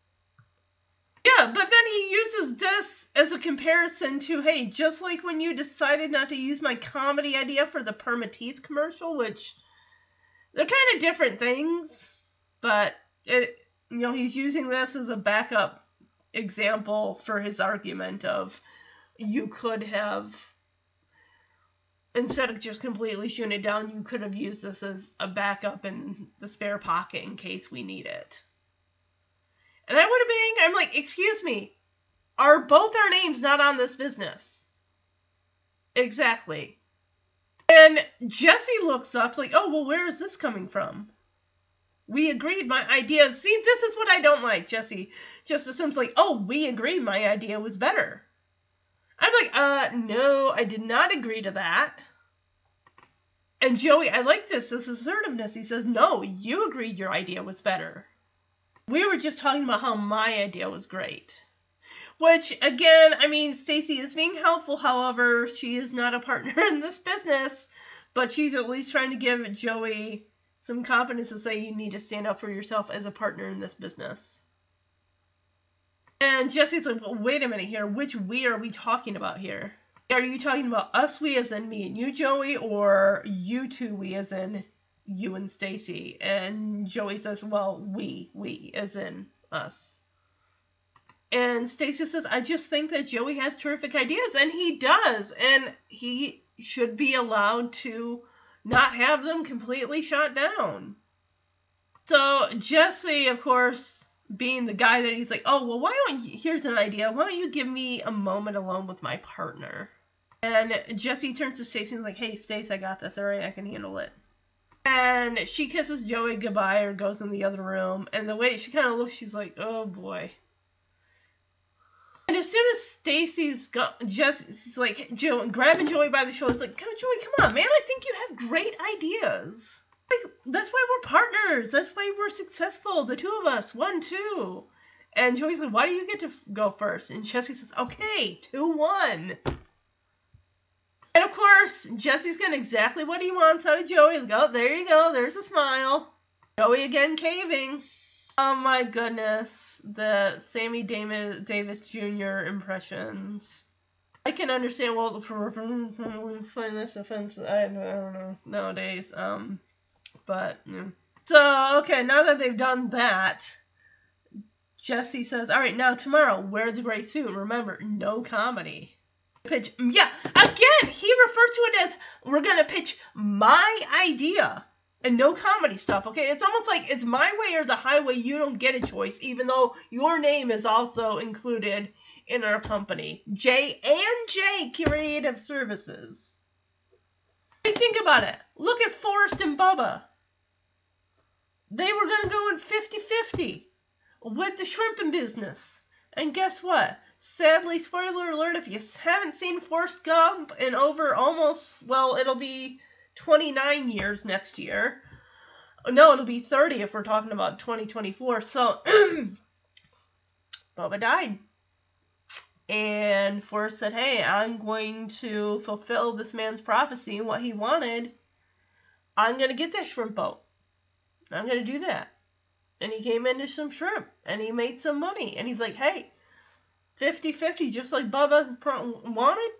Yeah, but then he uses this as a comparison to, hey, just like when you decided not to use my comedy idea for the Perma Teeth commercial, which they're kind of different things, but it, you know, he's using this as a backup example for his argument of you could have instead of just completely shooting it down, you could have used this as a backup in the spare pocket in case we need it. And I would have been angry. I'm like, excuse me, are both our names not on this business? Exactly. And Jesse looks up like, oh, well, where is this coming from? We agreed my idea. See, this is what I don't like, Jesse. Just assumes like, oh, we agreed my idea was better. I'm like, uh, no, I did not agree to that. And Joey, I like this, this assertiveness. He says, no, you agreed your idea was better. We were just talking about how my idea was great. Which, again, I mean, Stacy is being helpful, however, she is not a partner [LAUGHS] in this business, but she's at least trying to give Joey some confidence to say you need to stand up for yourself as a partner in this business. And Jesse's like, well, wait a minute here. Which we are we talking about here? Are you talking about us we as in me and you, Joey, or you two we as in you and Stacy? And Joey says, well, we, we as in us. And Stacy says, I just think that Joey has terrific ideas, and he does, and he should be allowed to not have them completely shot down. So Jesse, of course, being the guy that he's like, oh, well, why don't you, here's an idea. Why don't you give me a moment alone with my partner? And Jesse turns to Stacy and is like, hey, Stacy, I got this. All right, I can handle it. And she kisses Joey goodbye or goes in the other room. And the way she kind of looks, she's like, oh boy. And as soon as Stacy's got Jesse's like Joe grabbing Joey by the shoulders, like, come Joey, come on, man, I think you have great ideas. Like, that's why we're partners. That's why we're successful. The two of us, one, two. And Joey's like, why do you get to f- go first? And Jesse says, okay, two, one. And of course, Jesse's getting exactly what he wants out of Joey. Go, oh, there you go. There's a smile. Joey again caving. Oh my goodness. The Sammy Davis, Davis Jr. impressions. I can understand well for find this offensive. I, I don't know nowadays. Um, but yeah. so okay. Now that they've done that, Jesse says, "All right, now tomorrow wear the gray suit. Remember, no comedy." Pitch. Yeah, again, he referred to it as we're gonna pitch my idea and no comedy stuff. Okay, it's almost like it's my way or the highway. You don't get a choice, even though your name is also included in our company, J and J Creative Services. Think about it. Look at Forrest and Bubba. They were to go in 50 50 with the shrimping business. And guess what? Sadly, spoiler alert, if you haven't seen Forrest Gump in over almost, well, it'll be 29 years next year. No, it'll be 30 if we're talking about 2024. So, [CLEARS THROAT] Bubba died. And Forrest said, Hey, I'm going to fulfill this man's prophecy and what he wanted. I'm going to get that shrimp boat. I'm going to do that. And he came into some shrimp and he made some money. And he's like, Hey, 50 50, just like Bubba wanted.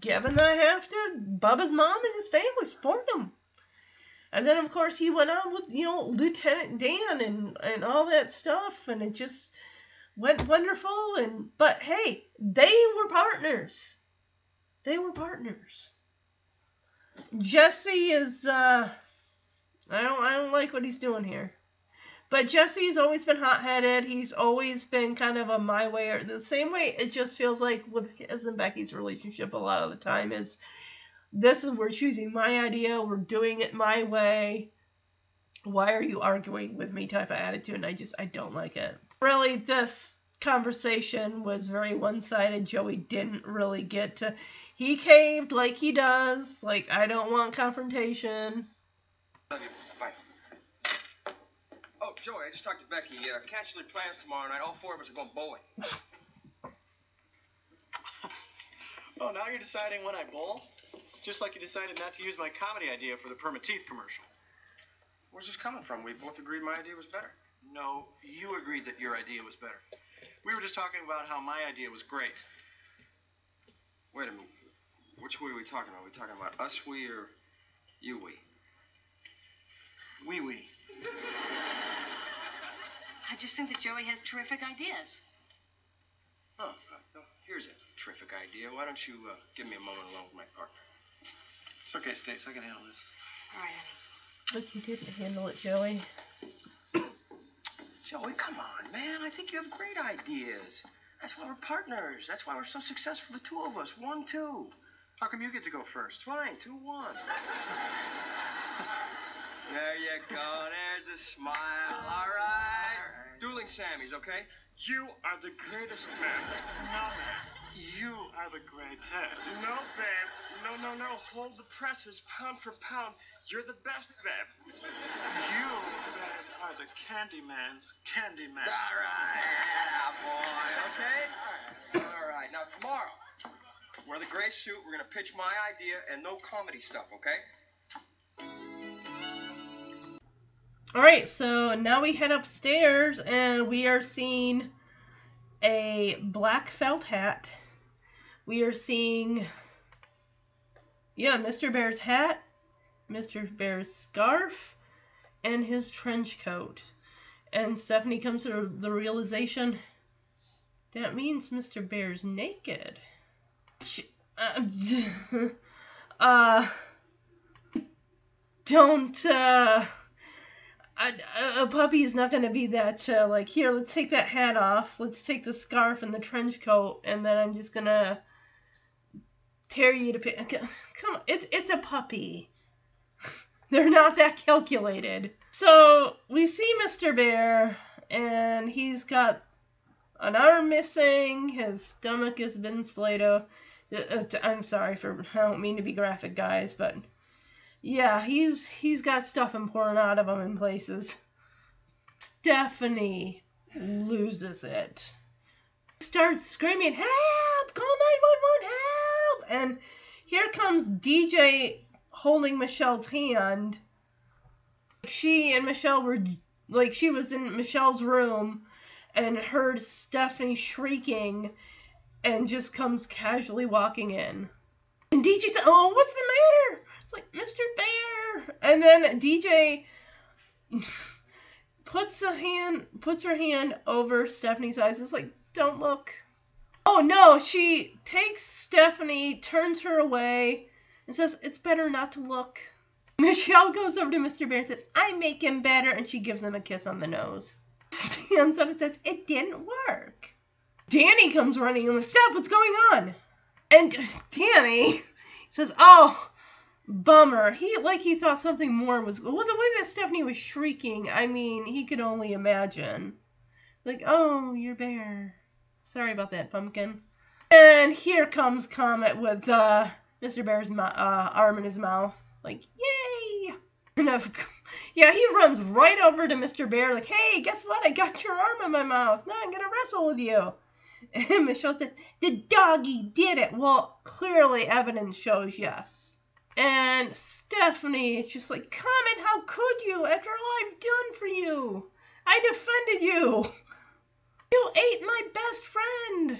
Given I have to, Bubba's mom and his family support him. And then, of course, he went on with, you know, Lieutenant Dan and, and all that stuff. And it just went wonderful and but hey they were partners they were partners jesse is uh i don't i don't like what he's doing here but jesse's always been hot-headed. He's always been kind of a my way or the same way it just feels like with his and becky's relationship a lot of the time is this is we're choosing my idea. We're doing it my way. Why are you arguing with me type of attitude? And i just i don't like it. Really this conversation was very one-sided. Joey didn't really get to he caved like he does. Like i don't want confrontation Joey, I just talked to Becky. Uh, cancel your plans tomorrow night. All four of us are going bowling. Oh, now you're deciding when I bowl? Just like you decided not to use my comedy idea for the perma teeth commercial. Where's this coming from? We both agreed my idea was better. No, you agreed that your idea was better. We were just talking about how my idea was great. Wait a minute. Which we are we talking about? Are we talking about us we or you we? We wee. I just think that Joey has terrific ideas. Oh, uh, here's a terrific idea. Why don't you uh, give me a moment alone with my partner? It's okay, Stace. I can handle this. All right, honey. But you didn't handle it, Joey. [COUGHS] Joey, come on, man. I think you have great ideas. That's why we're partners. That's why we're so successful, the two of us. One, two. How come you get to go first? Fine, two, one. [LAUGHS] there you go. There's a smile. All right. Dueling Sammys, okay? You are the greatest man. No, man. You are the greatest. No, babe. No, no, no. Hold the presses, pound for pound. You're the best, babe. You, babe, are the Candyman's Candyman. All right. Yeah, boy. Okay? All right. All right. Now, tomorrow, wear the gray suit. We're going to pitch my idea and no comedy stuff, okay? All right, so now we head upstairs and we are seeing a black felt hat. We are seeing, yeah, Mr. Bear's hat, Mr. Bear's scarf, and his trench coat. And Stephanie comes to the realization that means Mr. Bear's naked. She, uh, [LAUGHS] uh, don't, uh, a, a puppy is not going to be that uh, like here let's take that hat off let's take the scarf and the trench coat and then i'm just going to tear you to pi- come on it's it's a puppy. [LAUGHS] They're not that calculated. So we see mr bear and he's got an arm missing his stomach has been splayed out Uh, i'm sorry for i don't mean to be graphic guys but yeah, he's he's got stuff pouring out of him in places. Stephanie loses it. Starts screaming, "Help! Call 911! Help!" And here comes DJ holding Michelle's hand. She and Michelle were like she was in Michelle's room and heard Stephanie shrieking and just comes casually walking in. And DJ said, "Oh, what's the matter?" It's like Mr. Bear, and then DJ [LAUGHS] puts a hand, puts her hand over Stephanie's eyes. It's like, "Don't look." Oh no! She takes Stephanie, turns her away, and says, "It's better not to look." Michelle goes over to Mr. Bear and says, "I make him better," and she gives him a kiss on the nose. [LAUGHS] Stands up and says, "It didn't work." Danny comes running in. step, What's going on? And [LAUGHS] Danny says, "Oh, bummer." He like he thought something more was. Well, the way that Stephanie was shrieking, I mean, he could only imagine. Like, "Oh, you're bear." Sorry about that, pumpkin. And here comes Comet with uh, Mr. Bear's uh, arm in his mouth. Like, yay! [LAUGHS] And of, yeah, he runs right over to Mr. Bear. Like, hey, guess what? I got your arm in my mouth. Now I'm gonna wrestle with you. [LAUGHS] And Michelle said, The doggy did it. Well, clearly evidence shows yes. And Stephanie is just like, Comet, how could you after all I've done for you? I defended you. You ate my best friend.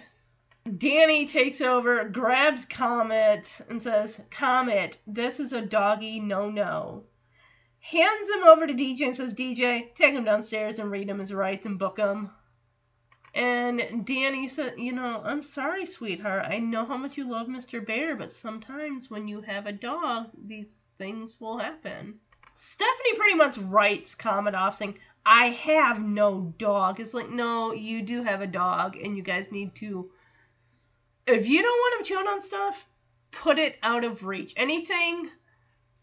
Danny takes over, grabs Comet, and says, Comet, this is a doggy no no. Hands him over to DJ and says, DJ, take him downstairs and read him his rights and book him. And Danny said, You know, I'm sorry, sweetheart. I know how much you love Mr. Bear, but sometimes when you have a dog, these things will happen. Stephanie pretty much writes Comet off saying, I have no dog. It's like, no, you do have a dog, and you guys need to. If you don't want him chewing on stuff, put it out of reach. Anything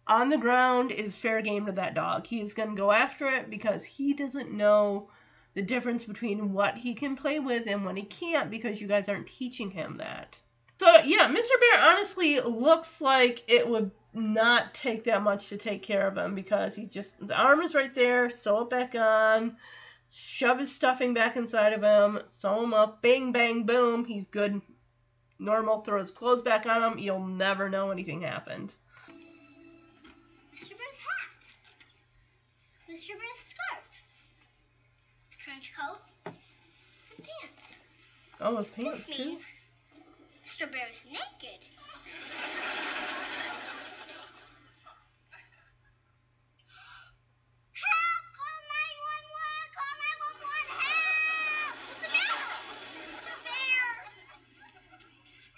on the ground is fair game to that dog. He's going to go after it because he doesn't know the difference between what he can play with and what he can't because you guys aren't teaching him that. So, yeah, Mr. Bear honestly looks like it would not take that much to take care of him because he just the arm is right there, sew it back on, shove his stuffing back inside of him, sew him up, bang bang boom, he's good. Normal, throw his clothes back on him, you'll never know anything happened. Oh, his pants this too. means Mr. Bear's naked. [GASPS] Help! Call 911! Call 911! Help! What's the matter? Mr. Bear!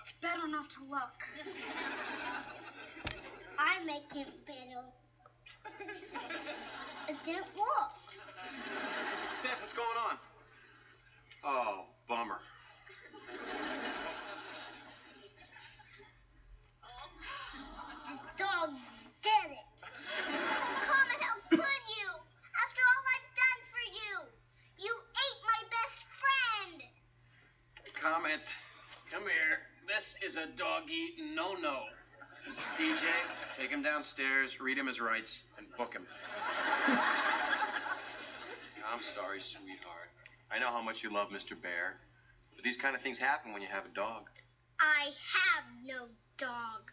It's better not to look. [LAUGHS] I make him better. [LAUGHS] It didn't work. Beth, what's going on? Oh, bummer. The [LAUGHS] dog did it. Comet, how could you? After all I've done for you. You ate my best friend. Comet. Come here. This is a doggy no-no. DJ, Take him downstairs, read him his rights, and book him. [LAUGHS] I'm sorry, sweetheart. I know how much you love Mr. Bear, but these kind of things happen when you have a dog. I have no dog.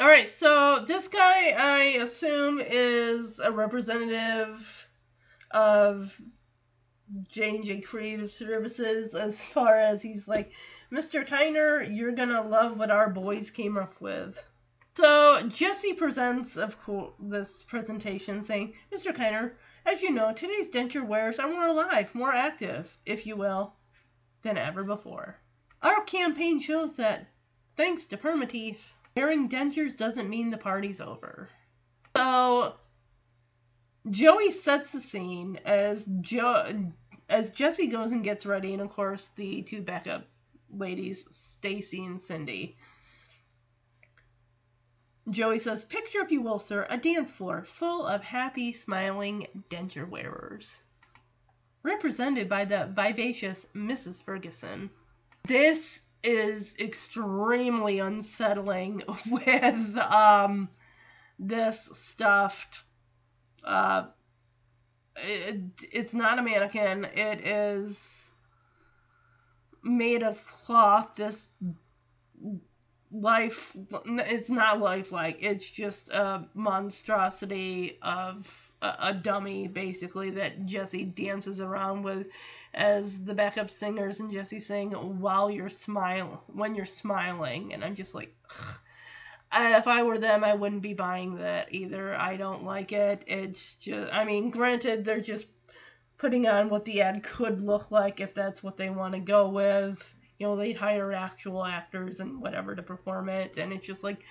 All right, so this guy, I assume, is a representative of J&J Creative Services as far as he's like, Mr. Kiner, you're gonna love what our boys came up with. So Jesse presents, of course, this presentation saying, Mr. Kiner, as you know, today's denture wearers are more alive, more active, if you will, than ever before. Our campaign shows that, thanks to Permateeth, wearing dentures doesn't mean the party's over. So Joey sets the scene as jo- as Jesse goes and gets ready, and of course the two backup ladies, Stacy and Cindy. Joey says, Picture, if you will, sir, a dance floor full of happy, smiling denture wearers. Represented by the vivacious Mrs. Ferguson. This is extremely unsettling [LAUGHS] with um this stuffed uh it, it's not a mannequin it is made of cloth this life it's not lifelike it's just a monstrosity of a, a dummy basically that Jesse dances around with as the backup singers and Jesse sing while you're smile when you're smiling and I'm just like if I were them I wouldn't be buying that either. I don't like it. It's just I mean granted they're just putting on what the ad could look like if that's what they want to go with you know they'd hire actual actors and whatever to perform it and it's just like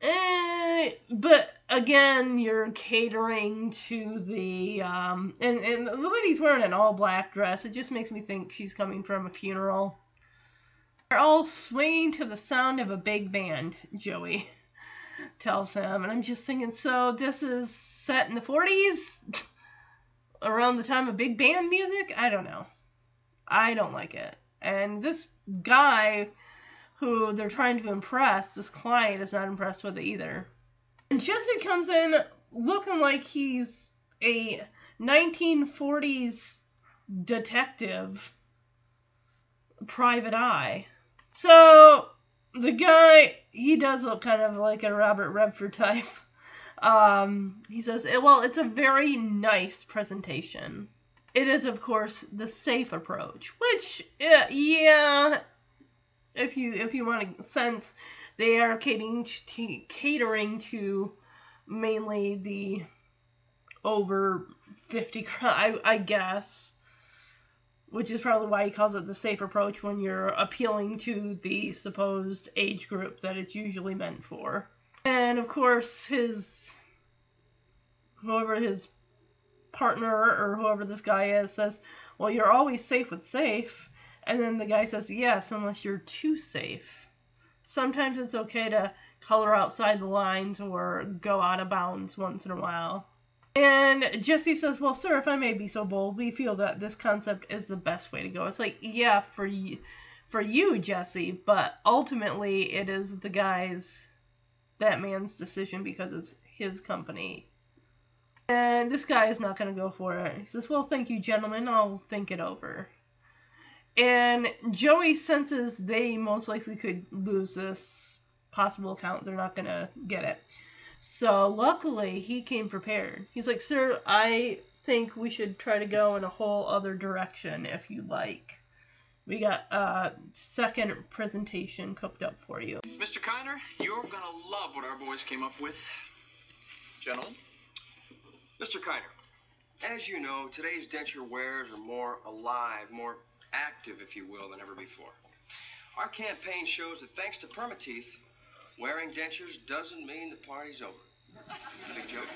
eh, but again you're catering to the um and, and the lady's wearing an all black dress it just makes me think she's coming from a funeral. They're all swinging to the sound of a big band joey [LAUGHS] tells him and i'm just thinking so this is set in the 40s [LAUGHS] around the time of big band music? I don't know. I don't like it and this guy who they're trying to impress, this client is not impressed with it either. And Jesse comes in looking like he's a 1940s detective, private eye. So the guy, he does look kind of like a Robert Redford type. [LAUGHS] Um, he says, well, it's a very nice presentation. It is, of course, the safe approach, which, uh, yeah, if you if you want to sense, they are catering to, catering to mainly the over 50 [LAUGHS] crowd, I, I guess, which is probably why he calls it the safe approach when you're appealing to the supposed age group that it's usually meant for. And of course, his whoever his partner or whoever this guy is says, Well, you're always safe with safe. And then the guy says, Yes, unless you're too safe. Sometimes it's okay to color outside the lines or go out of bounds once in a while. And Jesse says, "Well, sir, if I may be so bold, we feel that this concept is the best way to go." It's like, yeah, for you, for you, Jesse, but ultimately it is the guy's, that man's decision because it's his company. And this guy is not going to go for it. He says, "Well, thank you, gentlemen. I'll think it over." And Joey senses they most likely could lose this possible account. They're not going to get it. So luckily, he came prepared. He's like, Sir, I think we should try to go in a whole other direction if you like. We got a second presentation cooked up for you. Mr. Kiner, you're gonna love what our boys came up with. Gentlemen? Mr. Kiner, as you know, today's denture wearers are more alive, more active, if you will, than ever before. Our campaign shows that thanks to Permateeth, wearing dentures doesn't mean the party's over. Big joke.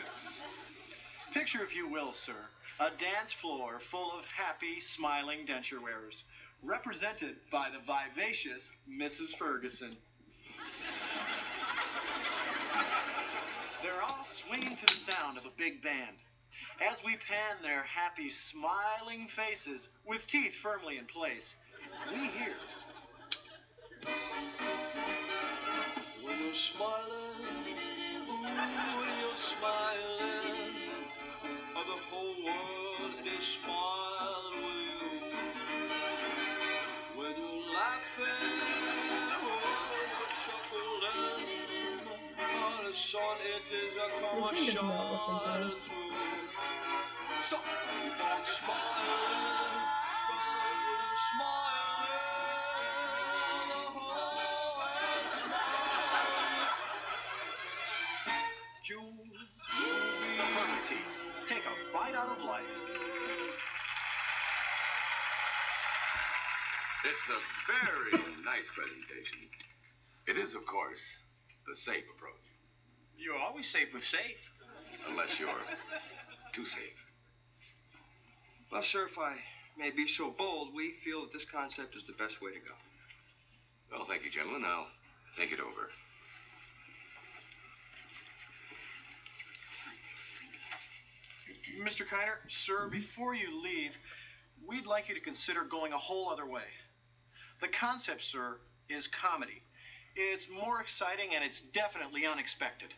Picture, if you will, sir, a dance floor full of happy, smiling denture wearers, represented by the vivacious Mrs. Ferguson. They're all swinging to the sound of a big band. As we pan their happy, smiling faces with teeth firmly in place, we hear. When you're smiling, ooh, when you're smiling, oh, the whole world is smiling smiling, oh, and smile. You Permateeth. Take a bite out of life. It's a very nice presentation. It is, of course, the safe approach, You're always safe with safe. unless you're too safe. Well, sir, if I may be so bold, we feel that this concept is the best way to go. Well, thank you, gentlemen. I'll think it over. Mr. Kiner, sir, before you leave, we'd like you to consider going a whole other way. The concept, sir, is comedy. It's more exciting and it's definitely unexpected.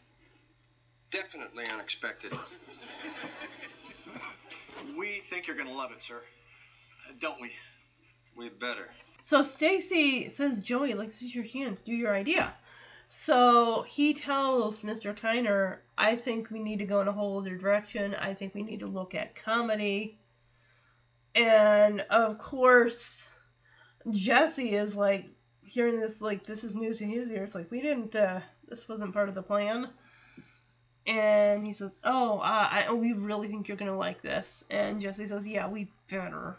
Definitely unexpected. We think you're going to love it, sir. Uh, Don't we? We better. So Stacy says, Joey, like this is your chance, do your idea. So he tells Mr. Kiner, I think we need to go in a whole other direction. I think we need to look at comedy. And of course, Jesse is like hearing this, like this is news to his ears. Like we didn't, uh, this wasn't part of the plan. And he says, "Oh, uh, I, we really think you're gonna like this." And Jesse says, "Yeah, we better."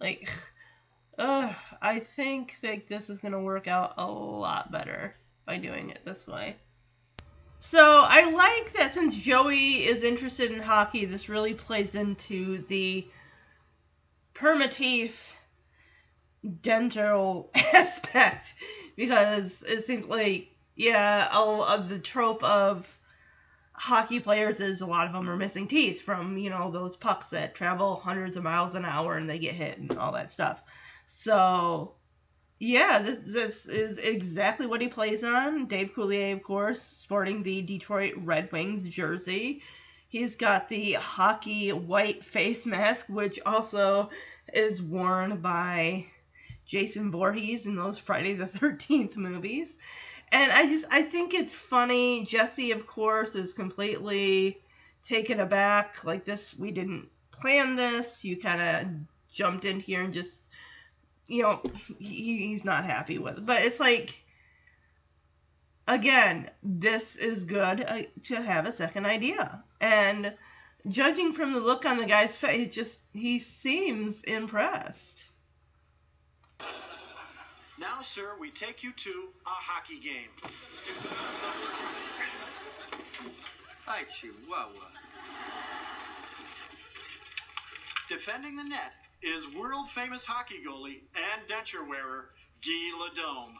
Like, [SIGHS] uh, I think that this is gonna work out a lot better by doing it this way. So I like that since Joey is interested in hockey, this really plays into the permateeth dental [LAUGHS] aspect because it seems like yeah, all of the trope of hockey players is a lot of them are missing teeth from you know those pucks that travel hundreds of miles an hour and they get hit and all that stuff. So yeah, this this is exactly what he plays on. Dave Coulier, of course, sporting the Detroit Red Wings jersey. He's got the hockey white face mask, which also is worn by Jason Voorhees in those Friday the 13th movies. And I just I think it's funny. Jesse, of course, is completely taken aback. Like this, we didn't plan this. You kind of jumped in here and just, you know, he, he's not happy with it. But it's like, again, this is good uh, to have a second idea. And judging from the look on the guy's face, just he seems impressed. Now, sir, we take you to a hockey game. Hi, Chihuahua. Defending the net is world famous hockey goalie and denture wearer Guy Ladome.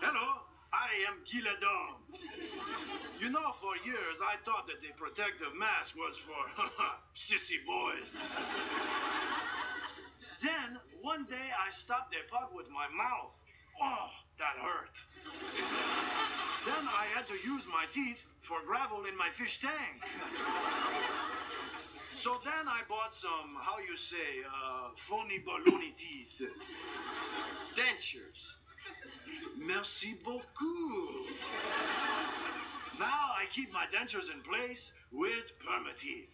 Hello, I am Guy Ladome. You know, for years I thought that the protective mask was for [LAUGHS] sissy boys. [LAUGHS] then, one day I stopped a pug with my mouth. Oh, that hurt. [LAUGHS] then I had to use my teeth for gravel in my fish tank. So then I bought some, how you say, uh, phony baloney teeth. Dentures. Merci beaucoup. Now I keep my dentures in place with permateeth.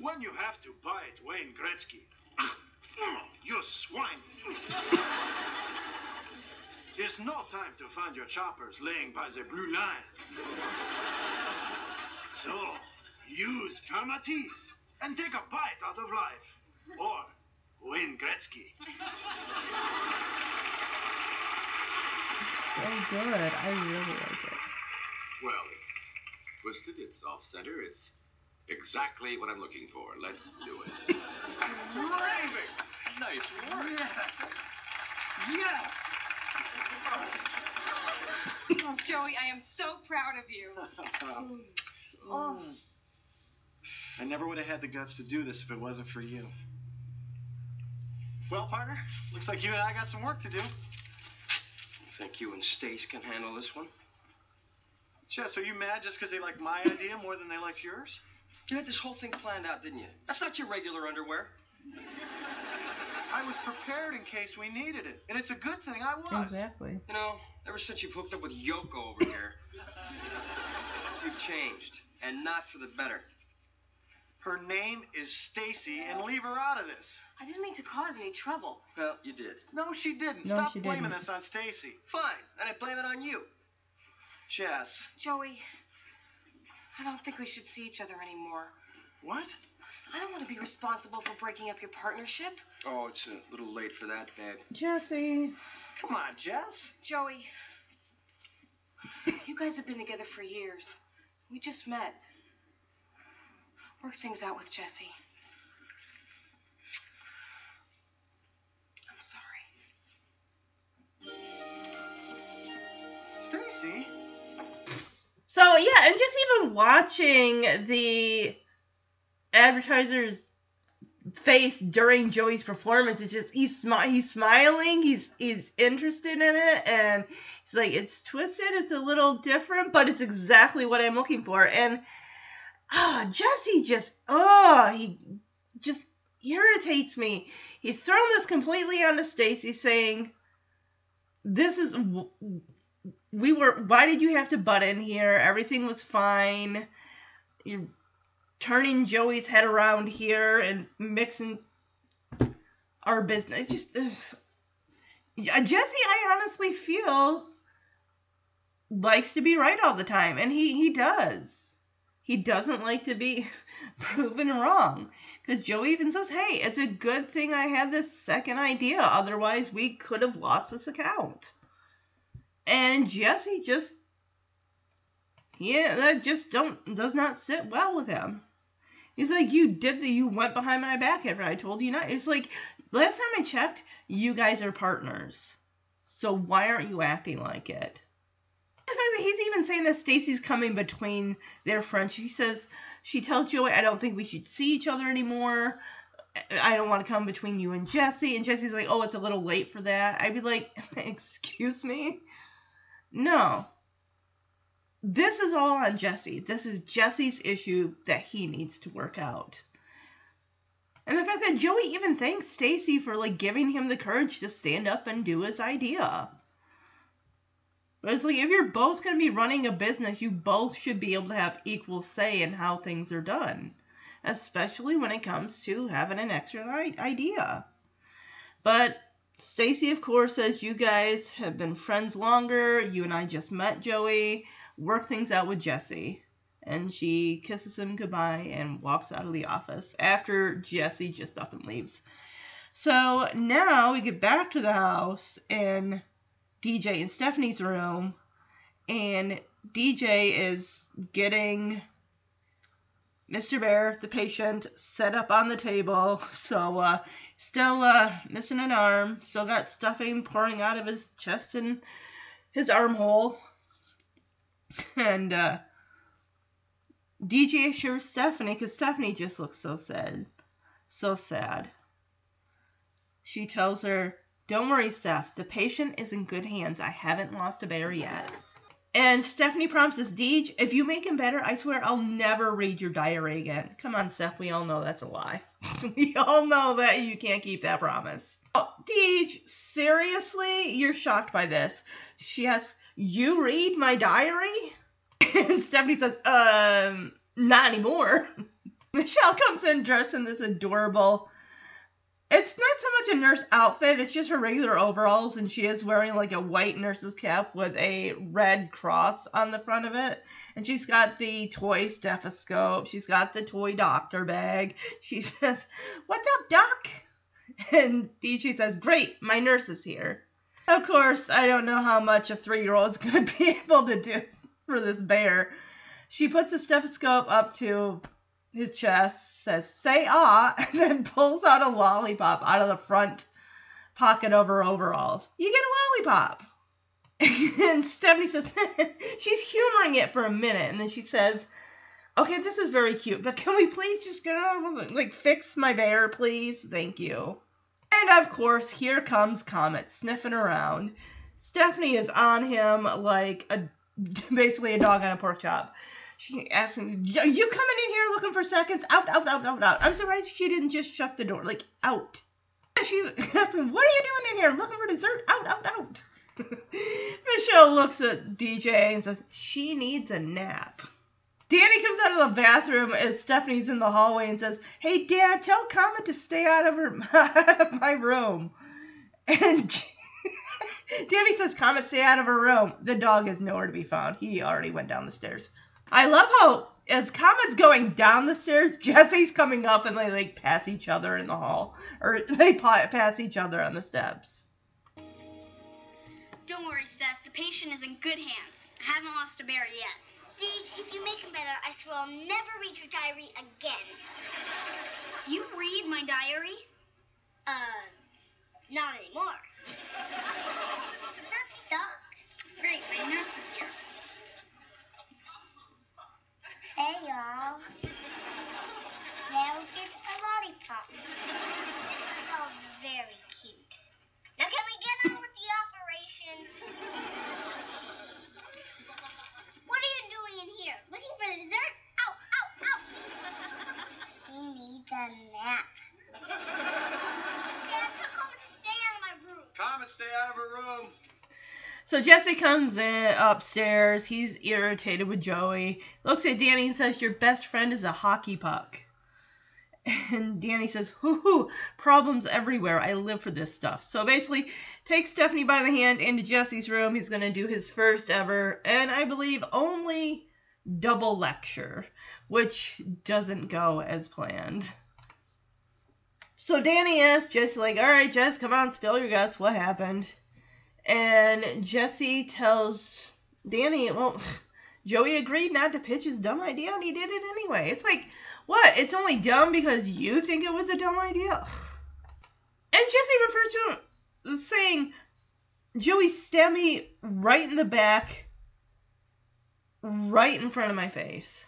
When you have to bite Wayne Gretzky, ah, hmm, you swine. It's no time to find your choppers laying by the blue line. So, use permateeth and take a bite out of life. Or Wayne Gretzky. So good. I really like it. Well, it's twisted, it's off center, it's exactly what I'm looking for. Let's do it. Raving! Nice work. Yes. Yes. Oh, Joey, I am so proud of you. [LAUGHS] oh. I never would have had the guts to do this if it wasn't for you. Well, partner, looks like you and I got some work to do. Think you and Stace can handle this one? Jess, are you mad just because they like my idea more than they liked yours? You had this whole thing planned out, didn't you? That's not your regular underwear. [LAUGHS] I was prepared in case we needed it, and it's a good thing I was. Exactly. You know, ever since you've hooked up with Yoko over here, [LAUGHS] you've changed, and not for the better. Her name is Stacy, and leave her out of this. I didn't mean to cause any trouble. Well, you did. No, she didn't. No, Stop she blaming didn't. this on Stacy. Fine, and I blame it on you. Jess. Joey, I don't think we should see each other anymore. What? I don't want to be responsible for breaking up your partnership. Oh, it's a little late for that, babe. Jesse. Come on, Jess. Joey, you guys have been together for years. We just met. Work things out with Jesse. I'm sorry. Stacy. So yeah, and just even watching the advertiser's face during Joey's performance, it's just he's smi- he's smiling, he's he's interested in it, and he's like, it's twisted, it's a little different, but it's exactly what I'm looking for. And ah, Jesse just oh he just irritates me. He's thrown this completely onto Stacy, saying, "This is we were. Why did you have to butt in here? Everything was fine. You're turning Joey's head around here and mixing our business. Just ugh. Uh, Jesse, I honestly feel likes to be right all the time, and he he does. He doesn't like to be [LAUGHS] proven wrong. Because Joey even says, hey, it's a good thing I had this second idea. Otherwise, we could have lost this account. And Jesse just, yeah, that just don't does not sit well with him. He's like, you did the, you went behind my back after I told you not. It's like, last time I checked, you guys are partners. So why aren't you acting like it? He's even saying that Stacy's coming between their friendship. She says she tells Joey, "I don't think we should see each other anymore. I don't want to come between you and Jesse." And Jesse's like, "Oh, it's a little late for that." I'd be like, [LAUGHS] "Excuse me, no. This is all on Jesse. This is Jesse's issue that he needs to work out." And the fact that Joey even thanks Stacy for like giving him the courage to stand up and do his idea. But it's like if you're both going to be running a business, you both should be able to have equal say in how things are done, especially when it comes to having an extra idea. But Stacy, of course, says you guys have been friends longer. You and I just met Joey. Work things out with Jesse. And she kisses him goodbye and walks out of the office after Jesse just up and leaves. So now we get back to the house and DJ and Stephanie's room, and DJ is getting Mr. Bear, the patient, set up on the table. [LAUGHS] So, uh, still uh, missing an arm, still got stuffing pouring out of his chest and his armhole. [LAUGHS] And uh, DJ assures Stephanie because Stephanie just looks so sad. So sad. She tells her, Don't worry, Steph. The patient is in good hands. I haven't lost a bear yet. And Stephanie promises, Deej, if you make him better, I swear I'll never read your diary again. Come on, Steph. We all know that's a lie. [LAUGHS] we all know that you can't keep that promise. Oh, Deej, seriously? You're shocked by this. She asks, You read my diary? [LAUGHS] And Stephanie says, Um, not anymore. [LAUGHS] Michelle comes in dressed in this adorable. It's not so much a nurse outfit, it's just her regular overalls, and she is wearing like a white nurse's cap with a red cross on the front of it. And she's got the toy stethoscope, she's got the toy doctor bag. She [LAUGHS] says, What's up, Doc? And DJ says, Great, my nurse is here. Of course, I don't know how much a three year old's going [LAUGHS] to be able to do for this bear. She puts the stethoscope up to his chest, says, say ah, [LAUGHS] and then pulls out a lollipop out of the front pocket of her overalls. You get a lollipop. [LAUGHS] and Stephanie says, [LAUGHS] she's humoring it for a minute, and then she says, okay, this is very cute, but can we please just go, like, fix my bear, please? Thank you. And of course, here comes Comet sniffing around. Stephanie is on him like a basically a dog on a pork chop. She asks him, "Are you coming in here looking for seconds? Out, out, out, out, out." I'm surprised she didn't just shut the door, like out. She's [LAUGHS] asking, "What are you doing in here? Looking for dessert? Out, out, out." [LAUGHS] Michelle looks at DJ and says, "She needs a nap." Danny comes out of the bathroom and Stephanie's in the hallway and says, "Hey, Dad, tell Comet to stay out of her [LAUGHS] out of my room." And Danny says, Comet, stay out of her room. The dog is nowhere to be found. He already went down the stairs. I love how, as Comet's going down the stairs, [LAUGHS] Jesse's coming up and they like pass each other in the hall. Or [LAUGHS] they pass each other on the steps. Don't worry, Steph. The patient is in good hands. I haven't lost a bear yet. Deej, if you make him better, I swear I'll never read your diary again. You read my diary? Uh, not anymore. [LAUGHS] Not Doc. Great, my nurse is here. Hey, y'all. Now get a lollipop. Oh, very cute. Now can we get on with the operation? What are you doing in here? Looking for dessert? Ow, ow, ow. She needs a nap. Dad, tell Comet to stay out of my room. Comet, stay out of her room. So Jesse comes in upstairs. He's irritated with Joey. Looks at Danny and says, Your best friend is a hockey puck. And Danny says, Hoo hoo, problems everywhere. I live for this stuff. So basically, takes Stephanie by the hand into Jesse's room. He's going to do his first ever, and I believe only double lecture, which doesn't go as planned. So Danny asks Jesse, like, all right, Jess, come on, spill your guts. What happened? And Jesse tells Danny, well, [LAUGHS] Joey agreed not to pitch his dumb idea, and he did it anyway. It's like, what? It's only dumb because you think it was a dumb idea? And Jesse refers to him saying, Joey stabbed me right in the back, right in front of my face.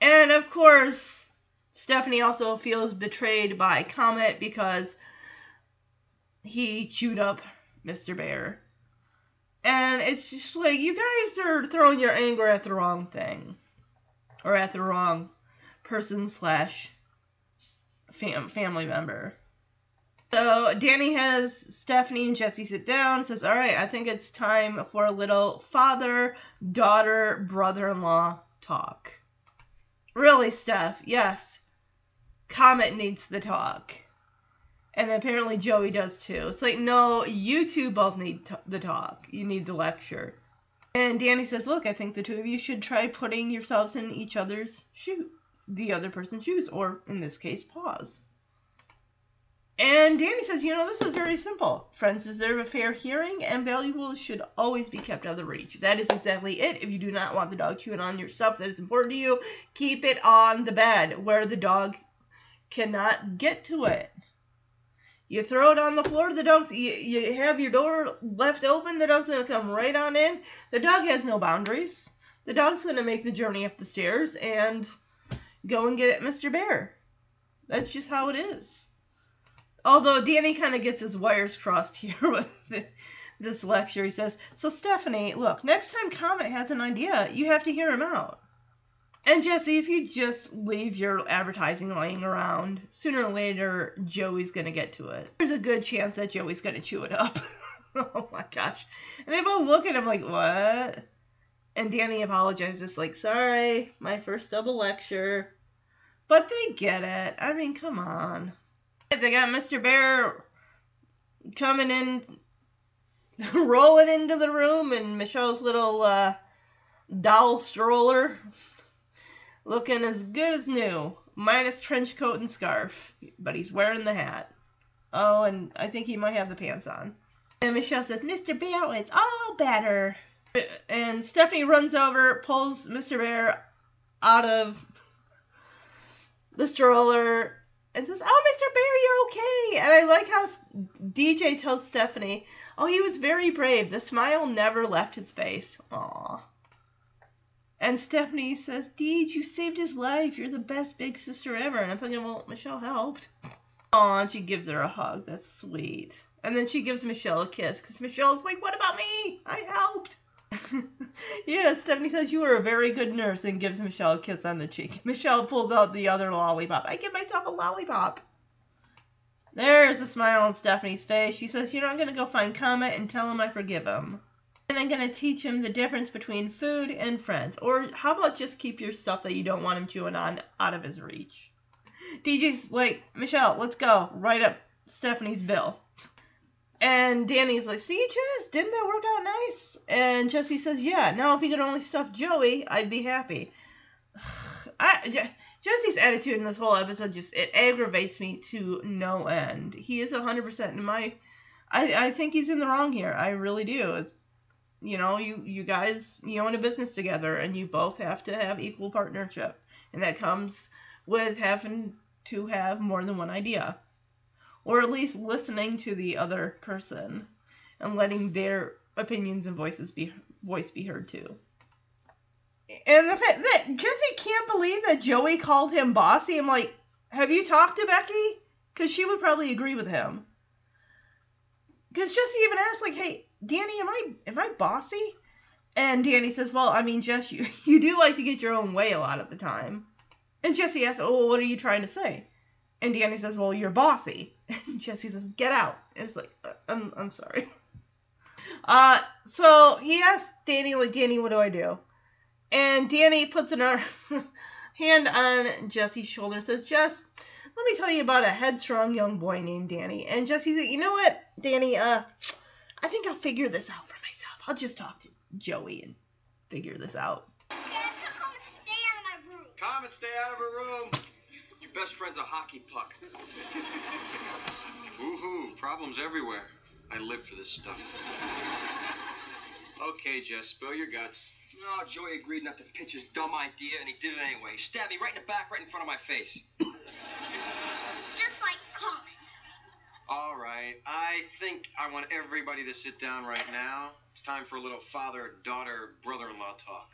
And of course, Stephanie also feels betrayed by Comet because he chewed up Mr. Bear. And it's just like, you guys are throwing your anger at the wrong thing. Or at the wrong person slash fam- family member. So Danny has Stephanie and Jesse sit down, says, Alright, I think it's time for a little father, daughter, brother in law talk. Really, Steph? Yes. Comet needs the talk. And apparently Joey does too. It's like, no, you two both need t- the talk. You need the lecture. And Danny says, look, I think the two of you should try putting yourselves in each other's shoe, the other person's shoes, or in this case, paws. And Danny says, you know, this is very simple. Friends deserve a fair hearing, and valuables should always be kept out of the reach. That is exactly it. If you do not want the dog chewing on your stuff that is important to you, keep it on the bed where the dog cannot get to it. You throw it on the floor, the dog's you, you have your door left open, the dog's gonna come right on in. The dog has no boundaries. The dog's gonna make the journey up the stairs and go and get at Mr. Bear. That's just how it is. Although Danny kind of gets his wires crossed [LAUGHS] here with this lecture. He says, So, Stephanie, look, next time Comet has an idea, you have to hear him out. And Jesse, if you just leave your advertising lying around, sooner or later, Joey's to get to it. There's a good chance that Joey's to chew it up. [LAUGHS] oh my gosh. And they both look at him like, What? And Danny apologizes, like, Sorry, my first double lecture. But they get it. I mean, come on. They got Mr. Bear coming in, [LAUGHS] rolling into the room, and Michelle's little uh, doll stroller [LAUGHS] looking as good as new, minus trench coat and scarf. But he's wearing the hat. Oh, and I think he might have the pants on. And Michelle says, Mr. Bear, it's all better. And Stephanie runs over, pulls Mr. Bear out of the stroller and says, "Oh, Mr. Bear, you're okay." And I like how DJ tells Stephanie, "Oh, he was very brave. The smile never left his face." Aw. And Stephanie says, "Deej, you saved his life. You're the best big sister ever." And I'm thinking, well, Michelle helped. Aw, and she gives her a hug. That's sweet. And then she gives Michelle a kiss because Michelle's like, "What about me? I helped." [LAUGHS] yeah, Stephanie says you were a very good nurse and gives Michelle a kiss on the cheek. [LAUGHS] Michelle pulls out the other lollipop. I give myself a lollipop. There's a smile on Stephanie's face. She says, You know, I'm going to go find Comet and tell him I forgive him. And I'm going to teach him the difference between food and friends. Or how about just keep your stuff that you don't want him chewing on out of his reach? DJ's like, Michelle, let's go. Write up Stephanie's bill. And Danny's like, see, Jess, didn't that work out nice? And Jesse says, yeah, now if he could only stuff Joey, I'd be happy. [SIGHS] I, Je- Jesse's attitude in this whole episode just, it aggravates me to no end. He is 100% in my, I, I think he's in the wrong here. I really do. It's, you know, you, you guys, you own a business together and you both have to have equal partnership. And that comes with having to have more than one idea or at least listening to the other person and letting their opinions and voices be voice be heard too. And the fact that Jesse can't believe that Joey called him bossy, I'm like, have you talked to Becky? Because she would probably agree with him. Because Jesse even asked, like, hey, Danny, am I am I bossy? And Danny says, well, I mean, Jess, you, [LAUGHS] you do like to get your own way a lot of the time. And Jesse asks, oh, well, what are you trying to say? And Danny says, well, you're bossy. [LAUGHS] And Jesse says, get out. And it's like, uh, I'm, I'm sorry. [LAUGHS] Uh, so he asks Danny, like, Danny, what do I do? And Danny puts an arm, hand on Jesse's shoulder and says, Jess, let me tell you about a headstrong young boy named Danny. And Jesse's like, you know what, Danny, uh, I think I'll figure this out for myself. I'll just talk to Joey and figure this out. Comet, stay out of her room. Your best friend's a hockey puck. [LAUGHS] Woohoo! Problems everywhere. I live for this stuff. Okay, Jess, spill your guts. No, Joey agreed not to pitch his dumb idea, and he did it anyway. He stabbed me right in the back, right in front of my face. Just like Comet. All right, I think I want everybody to sit down right now. It's time for a little father, daughter, brother in law talk.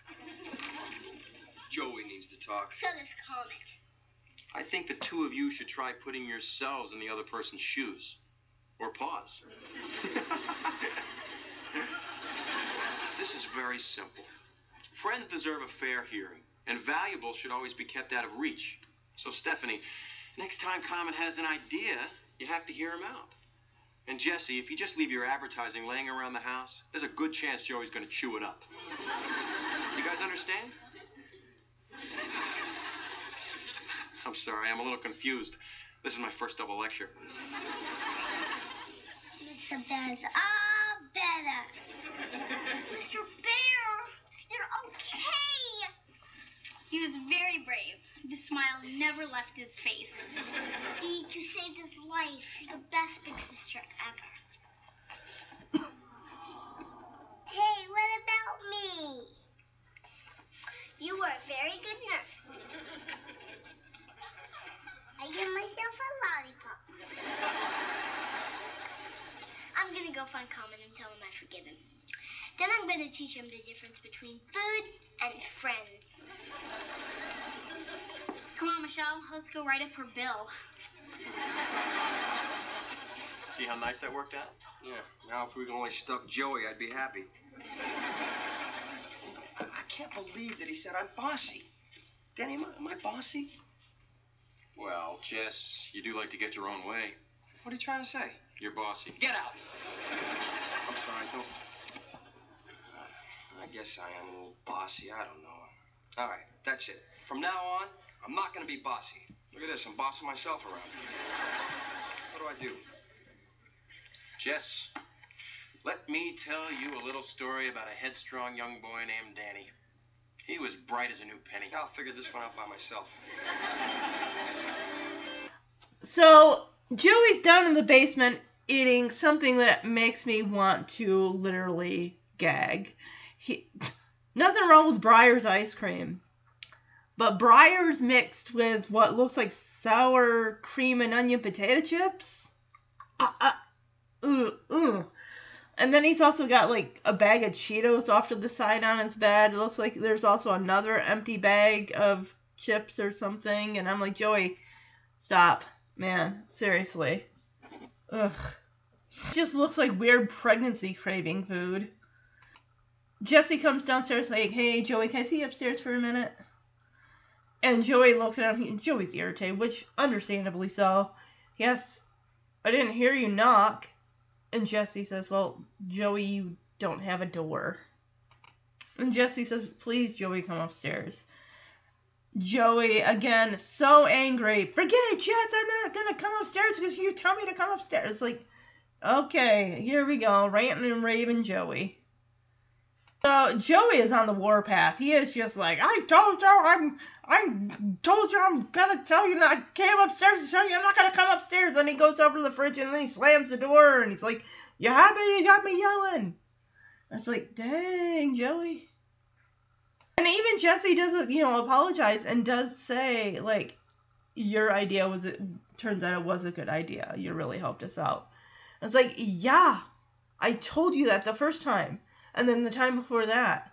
Joey needs to talk. So does Comet. I think the two of you should try putting yourselves in the other person's shoes. Or pause. [LAUGHS] this is very simple. Friends deserve a fair hearing, and valuables should always be kept out of reach. So, Stephanie, next time Comet has an idea, you have to hear him out. And Jesse, if you just leave your advertising laying around the house, there's a good chance Joey's going to chew it up. You guys understand? I'm sorry, I'm a little confused. This is my first double lecture. Mr. Bear's all better. Mr. Bear, you're okay. He was very brave. The smile never left his face. Dee, you saved his life. You're the best big sister ever. hey, what about me? You were a very good nurse. I give myself a lollipop. I'm gonna go find Comet and tell him I forgive him. Then I'm to teach him the difference between food and friends. Come on, Michelle. Let's go write up her bill. See how nice that worked out? Yeah, now if we can only stuff Joey, I'd be happy. I, I can't believe that he said I'm bossy. Danny, am I, am I bossy? Well, Jess, you do like to get your own way. What are you trying to say? You're bossy. Get out! I'm sorry, don't. I guess I am a little bossy. I don't know. All right, that's it. From now on, I'm not to be bossy. Look at this. I'm bossing myself around. What do I do? Jess, let me tell you a little story about a headstrong young boy named Danny. He was bright as a new penny. I'll figure this one out by myself. So Joey's down in the basement eating something that makes me want to literally gag. He, nothing wrong with Breyers ice cream, but Breyers mixed with what looks like sour cream and onion potato chips. Uh, uh, ooh, ooh. And then he's also got like a bag of Cheetos off to the side on his bed. It looks like there's also another empty bag of chips or something. And I'm like, Joey, stop. Man, seriously. Ugh. Just looks like weird pregnancy craving food. Jesse comes downstairs like, hey, Joey, can I see you upstairs for a minute? And Joey looks at him. He, Joey's irritated, which understandably so. Yes, I didn't hear you knock. And Jesse says, well, Joey, you don't have a door. And Jesse says, please, Joey, come upstairs. Joey, again, so angry. Forget it, Jess. I'm not going to come upstairs because you tell me to come upstairs. Like, okay, here we go. Ranting and raving Joey. So Joey is on the warpath. He is just like, I told you I'm I told you I'm gonna tell you I came upstairs to tell you I'm not gonna come upstairs. And he goes over to the fridge and then he slams the door and he's like, You me, you got me yelling. It's like, dang, Joey. And even Jesse doesn't, you know, apologize and does say, like, your idea was it turns out it was a good idea. You really helped us out. It's like, yeah, I told you that the first time. And then the time before that,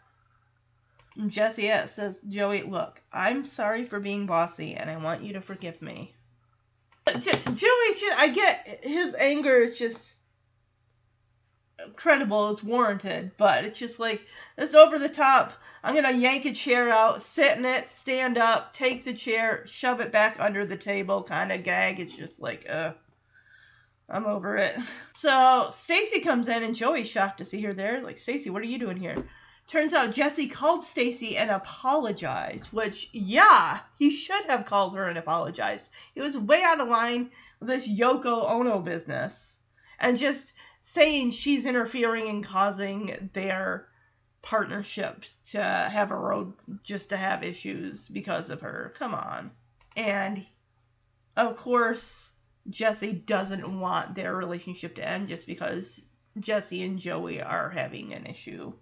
Jesse S says, Joey, look, I'm sorry for being bossy and I want you to forgive me. Joey, I get his anger is just credible, it's warranted, but it's just like, it's over the top. I'm going to yank a chair out, sit in it, stand up, take the chair, shove it back under the table, kind of gag. It's just like, uh. I'm over it. So Stacy comes in and Joey's shocked to see her there. Like, Stacy, what are you doing here? Turns out Jesse called Stacy and apologized, which, yeah, he should have called her and apologized. He was way out of line with this Yoko Ono business. And just saying she's interfering and causing their partnership to have a road just to have issues because of her. Come on. And of course, Jesse doesn't want their relationship to end just because Jesse and Joey are having an issue.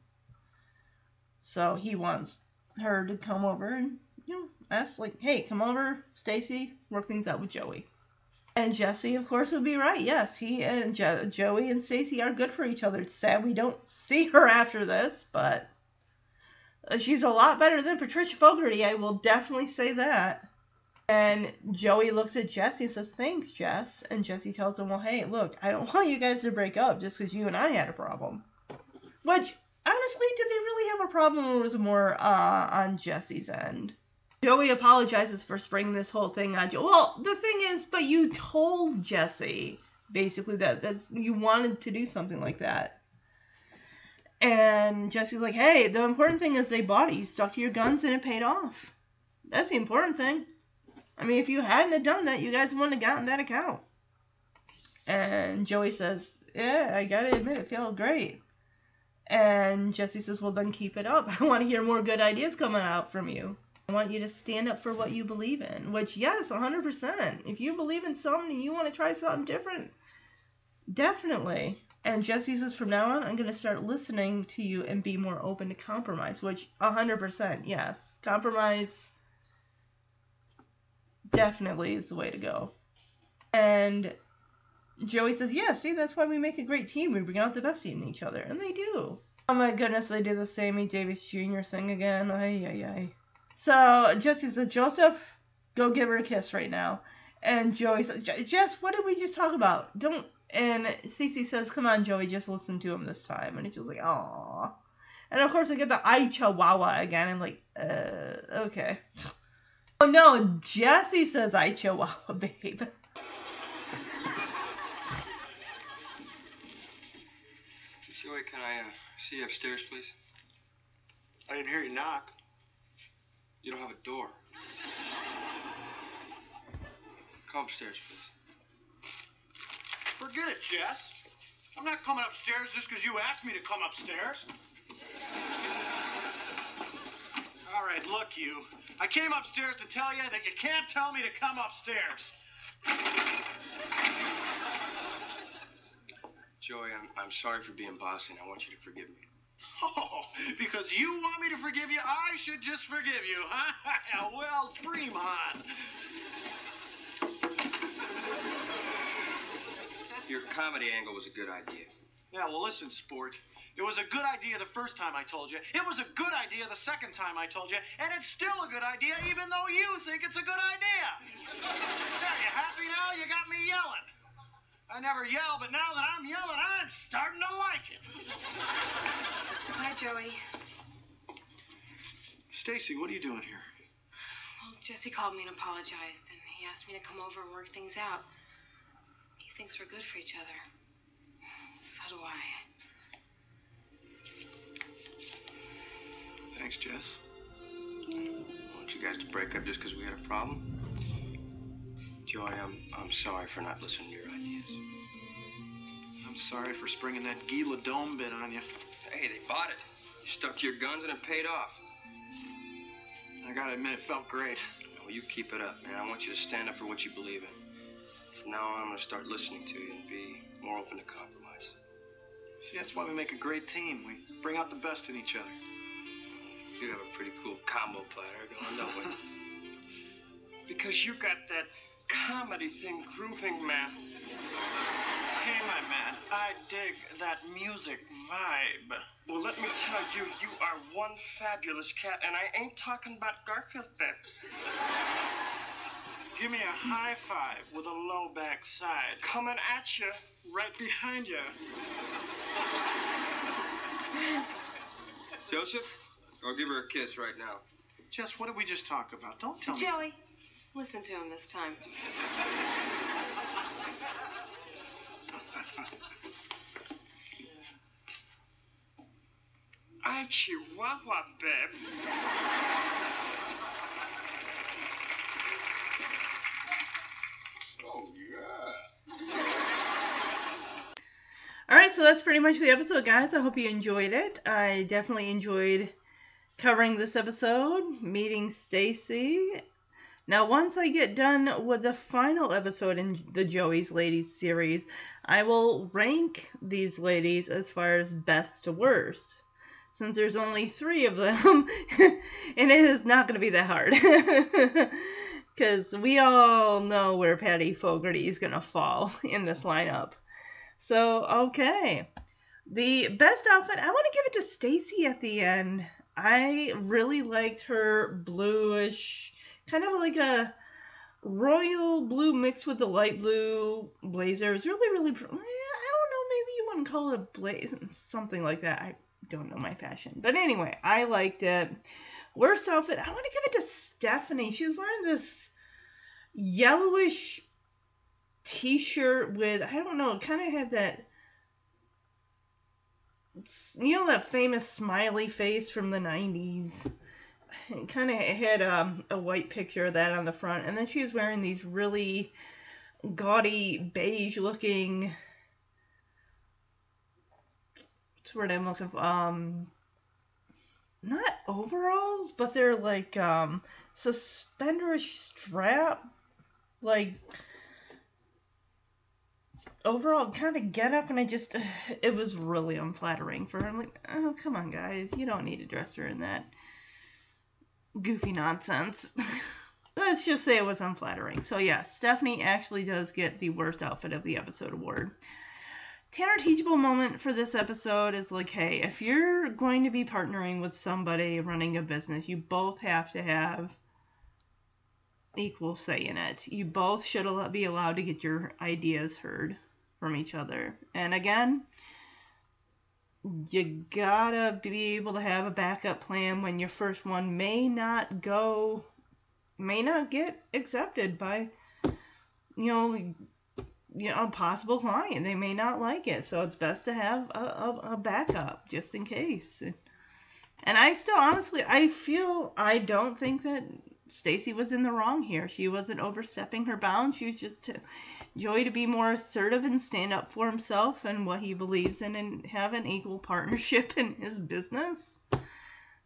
So he wants her to come over and you know ask like, "Hey, come over, Stacy, work things out with Joey." And Jesse, of course, would be right. Yes, he and jo- Joey and Stacy are good for each other. It's sad we don't see her after this, but she's a lot better than Patricia Fogarty. I will definitely say that. And Joey looks at Jesse and says, Thanks, Jess. And Jesse tells him, Well, hey, look, I don't [LAUGHS] want you guys to break up just because you and I had a problem. Which, honestly, did they really have a problem or was it more uh, on Jesse's end? Joey apologizes for springing this whole thing on you. Well, the thing is, but you told Jesse basically that that's you wanted to do something like that. And Jesse's like, hey, the important thing is they bought it. You stuck to your guns and it paid off. That's the important thing. I mean, if you hadn't have done that, you guys wouldn't have gotten that account. And Joey says, yeah, I gotta admit, it felt great. And Jesse says, well, then keep it up. [LAUGHS] I want to hear more good ideas coming out from you. I want you to stand up for what you believe in. Which, yes, 100%. If you believe in something and you want to try something different, definitely. And Jesse says, from now on, I'm going to start listening to you and be more open to compromise. Which, 100%, yes. Compromise definitely is the way to go. And Joey says, Yeah, see, that's why we make a great team. We bring out the best in each other. And they do. Oh my goodness, they do the Sammy Davis Jr. thing again. Ay, ay, ay. So Jesse says, Joseph, go give her a kiss right now. And Joey says, Jess, what did we just talk about? Don't. And Cece says, Come on, Joey, just listen to him this time. And he's just like, Aww. And of course, I get the I Chihuahua again. I'm like, uh, okay. Oh no, Jesse says I Chihuahua, babe. Joey, can I uh, see you upstairs, please? I didn't hear you knock. You don't have a door. Come upstairs, please. Forget it, Jess. I'm not coming upstairs just because you asked me to come upstairs. All right, look, you. I came upstairs to tell you that you can't tell me to come upstairs. Joey, I'm, I'm sorry for being bossy, and I want you to forgive me. Oh, because you want me to forgive you, I should just forgive you, huh? [LAUGHS] well, dream on. Your comedy angle was a good idea. Yeah, well, listen, sport. It was a good idea the first time I told you. It was a good idea the second time I told you. And it's still a good idea even though you think it's a good idea. yeah, you happy now? You got me yelling. I never yell, but now that I'm yelling, I'm starting to like it. Hi, Joey. Stacy, what are you doing here? Well, Jesse called me and apologized, and he asked me to come over and work things out. He thinks we're good for each other. So do I. Thanks, Jess. I want you guys to break up just because we had a problem. Joey, I'm, I'm sorry for not listening to your ideas. I'm sorry for springing that Guy Ladome bit on you. Hey, they bought it. You stuck to your guns and it paid off. I gotta admit, it felt great. Well, you keep it up, man. I want you to stand up for what you believe in. From now on, I'm gonna start listening to you and be more open to compromise. See, that's why we make a great team. We bring out the best in each other. You have a pretty cool combo platter going, don't we? [LAUGHS] Because you got that comedy thing grooving, man. Hey, my man, I dig that music vibe. Well, let me tell you, you are one fabulous cat, and I ain't talking about Garfield, babe. Give me a high five with a low back side. Coming at you, right behind you. Joseph, I'll give her a kiss right now. Jess, what did we just talk about? Don't tell me. Joey, listen to him this time. [LAUGHS] I Chihuahua, babe. [LAUGHS] Oh, yeah. All right, so that's pretty much the episode, guys. I hope you enjoyed it. I definitely enjoyed covering this episode, meeting Stacy. Now, once I get done with the final episode in the Joey's Ladies series, I will rank these ladies as far as best to worst. Since there's only three of them, [LAUGHS] and it is not going to be that hard. [LAUGHS] Because we all know where Patty Fogarty is going to fall [LAUGHS] in this lineup. So, okay. The best outfit, I want to give it to Stacy at the end. I really liked her bluish, kind of like a royal blue mixed with the light blue blazer. It was really, really. Eh, I don't know, maybe you wouldn't call it a blazer, something like that. I don't know my fashion. But anyway, I liked it. Worst outfit, I want to give it to Stephanie. She was wearing this yellowish t-shirt with I don't know, it kind of had that you know that famous smiley face from the 90s. It kind of had um, a white picture of that on the front, and then she was wearing these really gaudy beige looking. What's word I'm looking for? Um, not overalls, but they're like um suspenderish strap, like overall kind of get up and I just [SIGHS] it was really unflattering for her. I'm like, oh come on guys, you don't need to dress her in that goofy nonsense. [LAUGHS] let's just say it was unflattering. So yeah, Stephanie actually does get the worst outfit of the episode award. Tanner teachable moment for this episode is like, hey, if you're going to be partnering with somebody running a business, you both have to have equal say in it. You both should be allowed to get your ideas heard from each other. And again, you gotta be able to have a backup plan when your first one may not go, may not get accepted by, you know, you know, a possible client. They may not like it, so it's best to have a, a, a backup just in case. And I still, honestly, I feel I don't think that Stacy was in the wrong here. She wasn't overstepping her bounds. She was just Joey to be more assertive and stand up for himself and what he believes in and have an equal partnership [LAUGHS] in his business.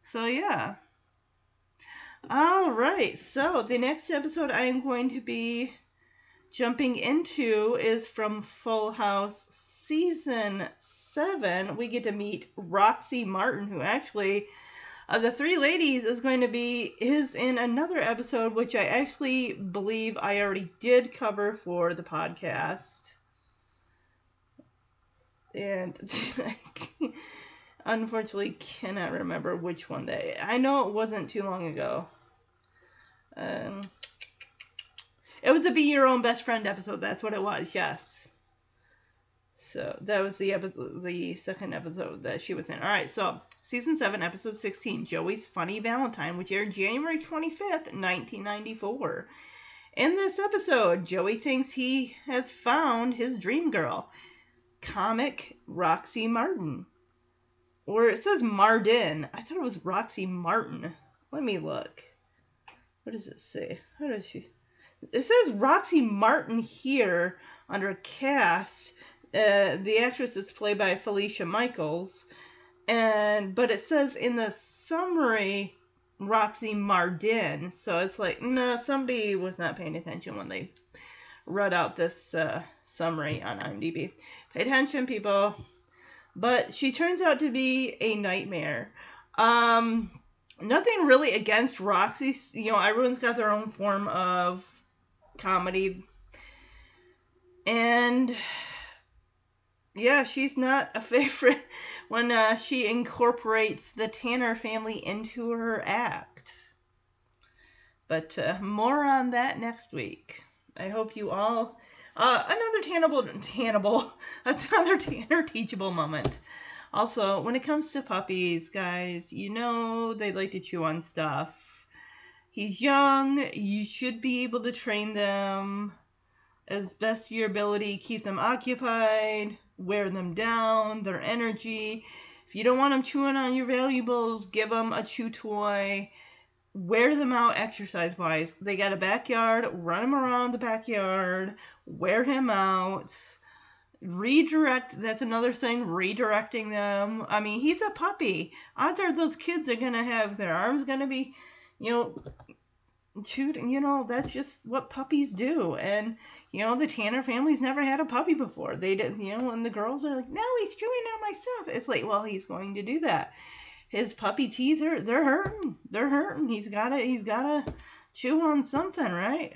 So yeah. All right. So the next episode I am going to be jumping into is from Full House season 7. We get to meet Roxy Martin who actually of the three ladies is going to be is in another episode which I actually believe I already did cover for the podcast. And I [LAUGHS] unfortunately cannot remember which one they. I know it wasn't too long ago. Um, it was a Be Your Own Best Friend episode. That's what it was. Yes. So that was the episode, the second episode that she was in. All right, so season seven, episode sixteen, Joey's Funny Valentine, which aired January twenty fifth, nineteen ninety four. In this episode, Joey thinks he has found his dream girl, comic Roxy Martin. Or it says Mardin. I thought it was Roxy Martin. Let me look. What does it say? How does she? It says Roxy Martin here under cast. Uh, the actress is played by Felicia Michaels, and but it says in the summary Roxy Mardin, so it's like no, somebody was not paying attention when they read out this uh, summary on IMDb. Pay attention, people. But she turns out to be a nightmare. Um, nothing really against Roxy. You know, everyone's got their own form of comedy. And yeah, she's not a [LAUGHS] favorite when uh, she incorporates the Tanner family into her act. But uh, more on that next week. I hope you all. Uh, another Tannable, Tannable, [LAUGHS] another Tanner teachable moment. Also, when it comes to puppies, guys, you know they like to chew on stuff. He's young. You should be able to train them as best your ability. Keep them occupied. Wear them down. Their energy. If you don't want them chewing on your valuables, give them a chew toy. Wear them out exercise wise. They got a backyard. Run them around the backyard. Wear him out redirect that's another thing redirecting them i mean he's a puppy odds are those kids are gonna have their arms gonna be you know shooting you know that's just what puppies do. And you know the tanner family's never had a puppy before. They didn't you know and the girls are like no he's chewing on my stuff. It's like well he's going to do that. His puppy teeth are they're hurting. They're hurting. He's gotta he's gotta chew on something right?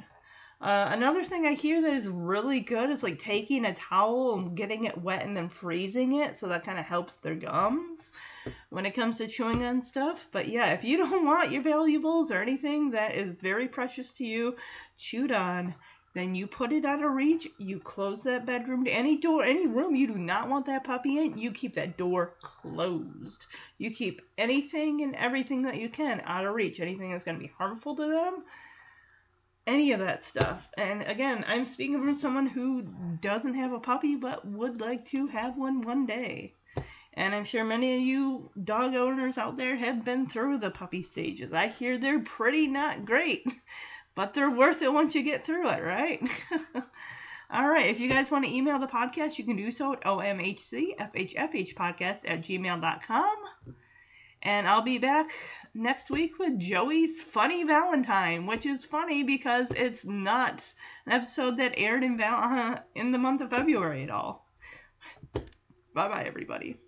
Uh, another thing I hear that is really good is like taking a towel and getting it wet and then freezing it, so that kind of helps their gums when it comes to chewing on stuff. But yeah, if you [LAUGHS] don't want your valuables or anything that is very precious to you chewed on, then you put it out of reach. You close that bedroom to any door, any room you do not want that puppy in. You keep that door closed. You keep anything and everything that you can out of reach. Anything that's going to be harmful to them any of that stuff. And again, I'm speaking from someone who doesn't have a puppy but would like to have one one day. And I'm sure many of you dog owners out there have been through the puppy stages. I hear they're pretty not great, [LAUGHS] but they're worth it once you get through it, right? [LAUGHS] All right, if you guys want to email the podcast, you can do so at omhcfhfhpodcast at gmail.com. And I'll be back next week with Joey's Funny Valentine, which is funny because it's not an episode that aired in, Val- uh, in the month of February at all. bye bye, everybody.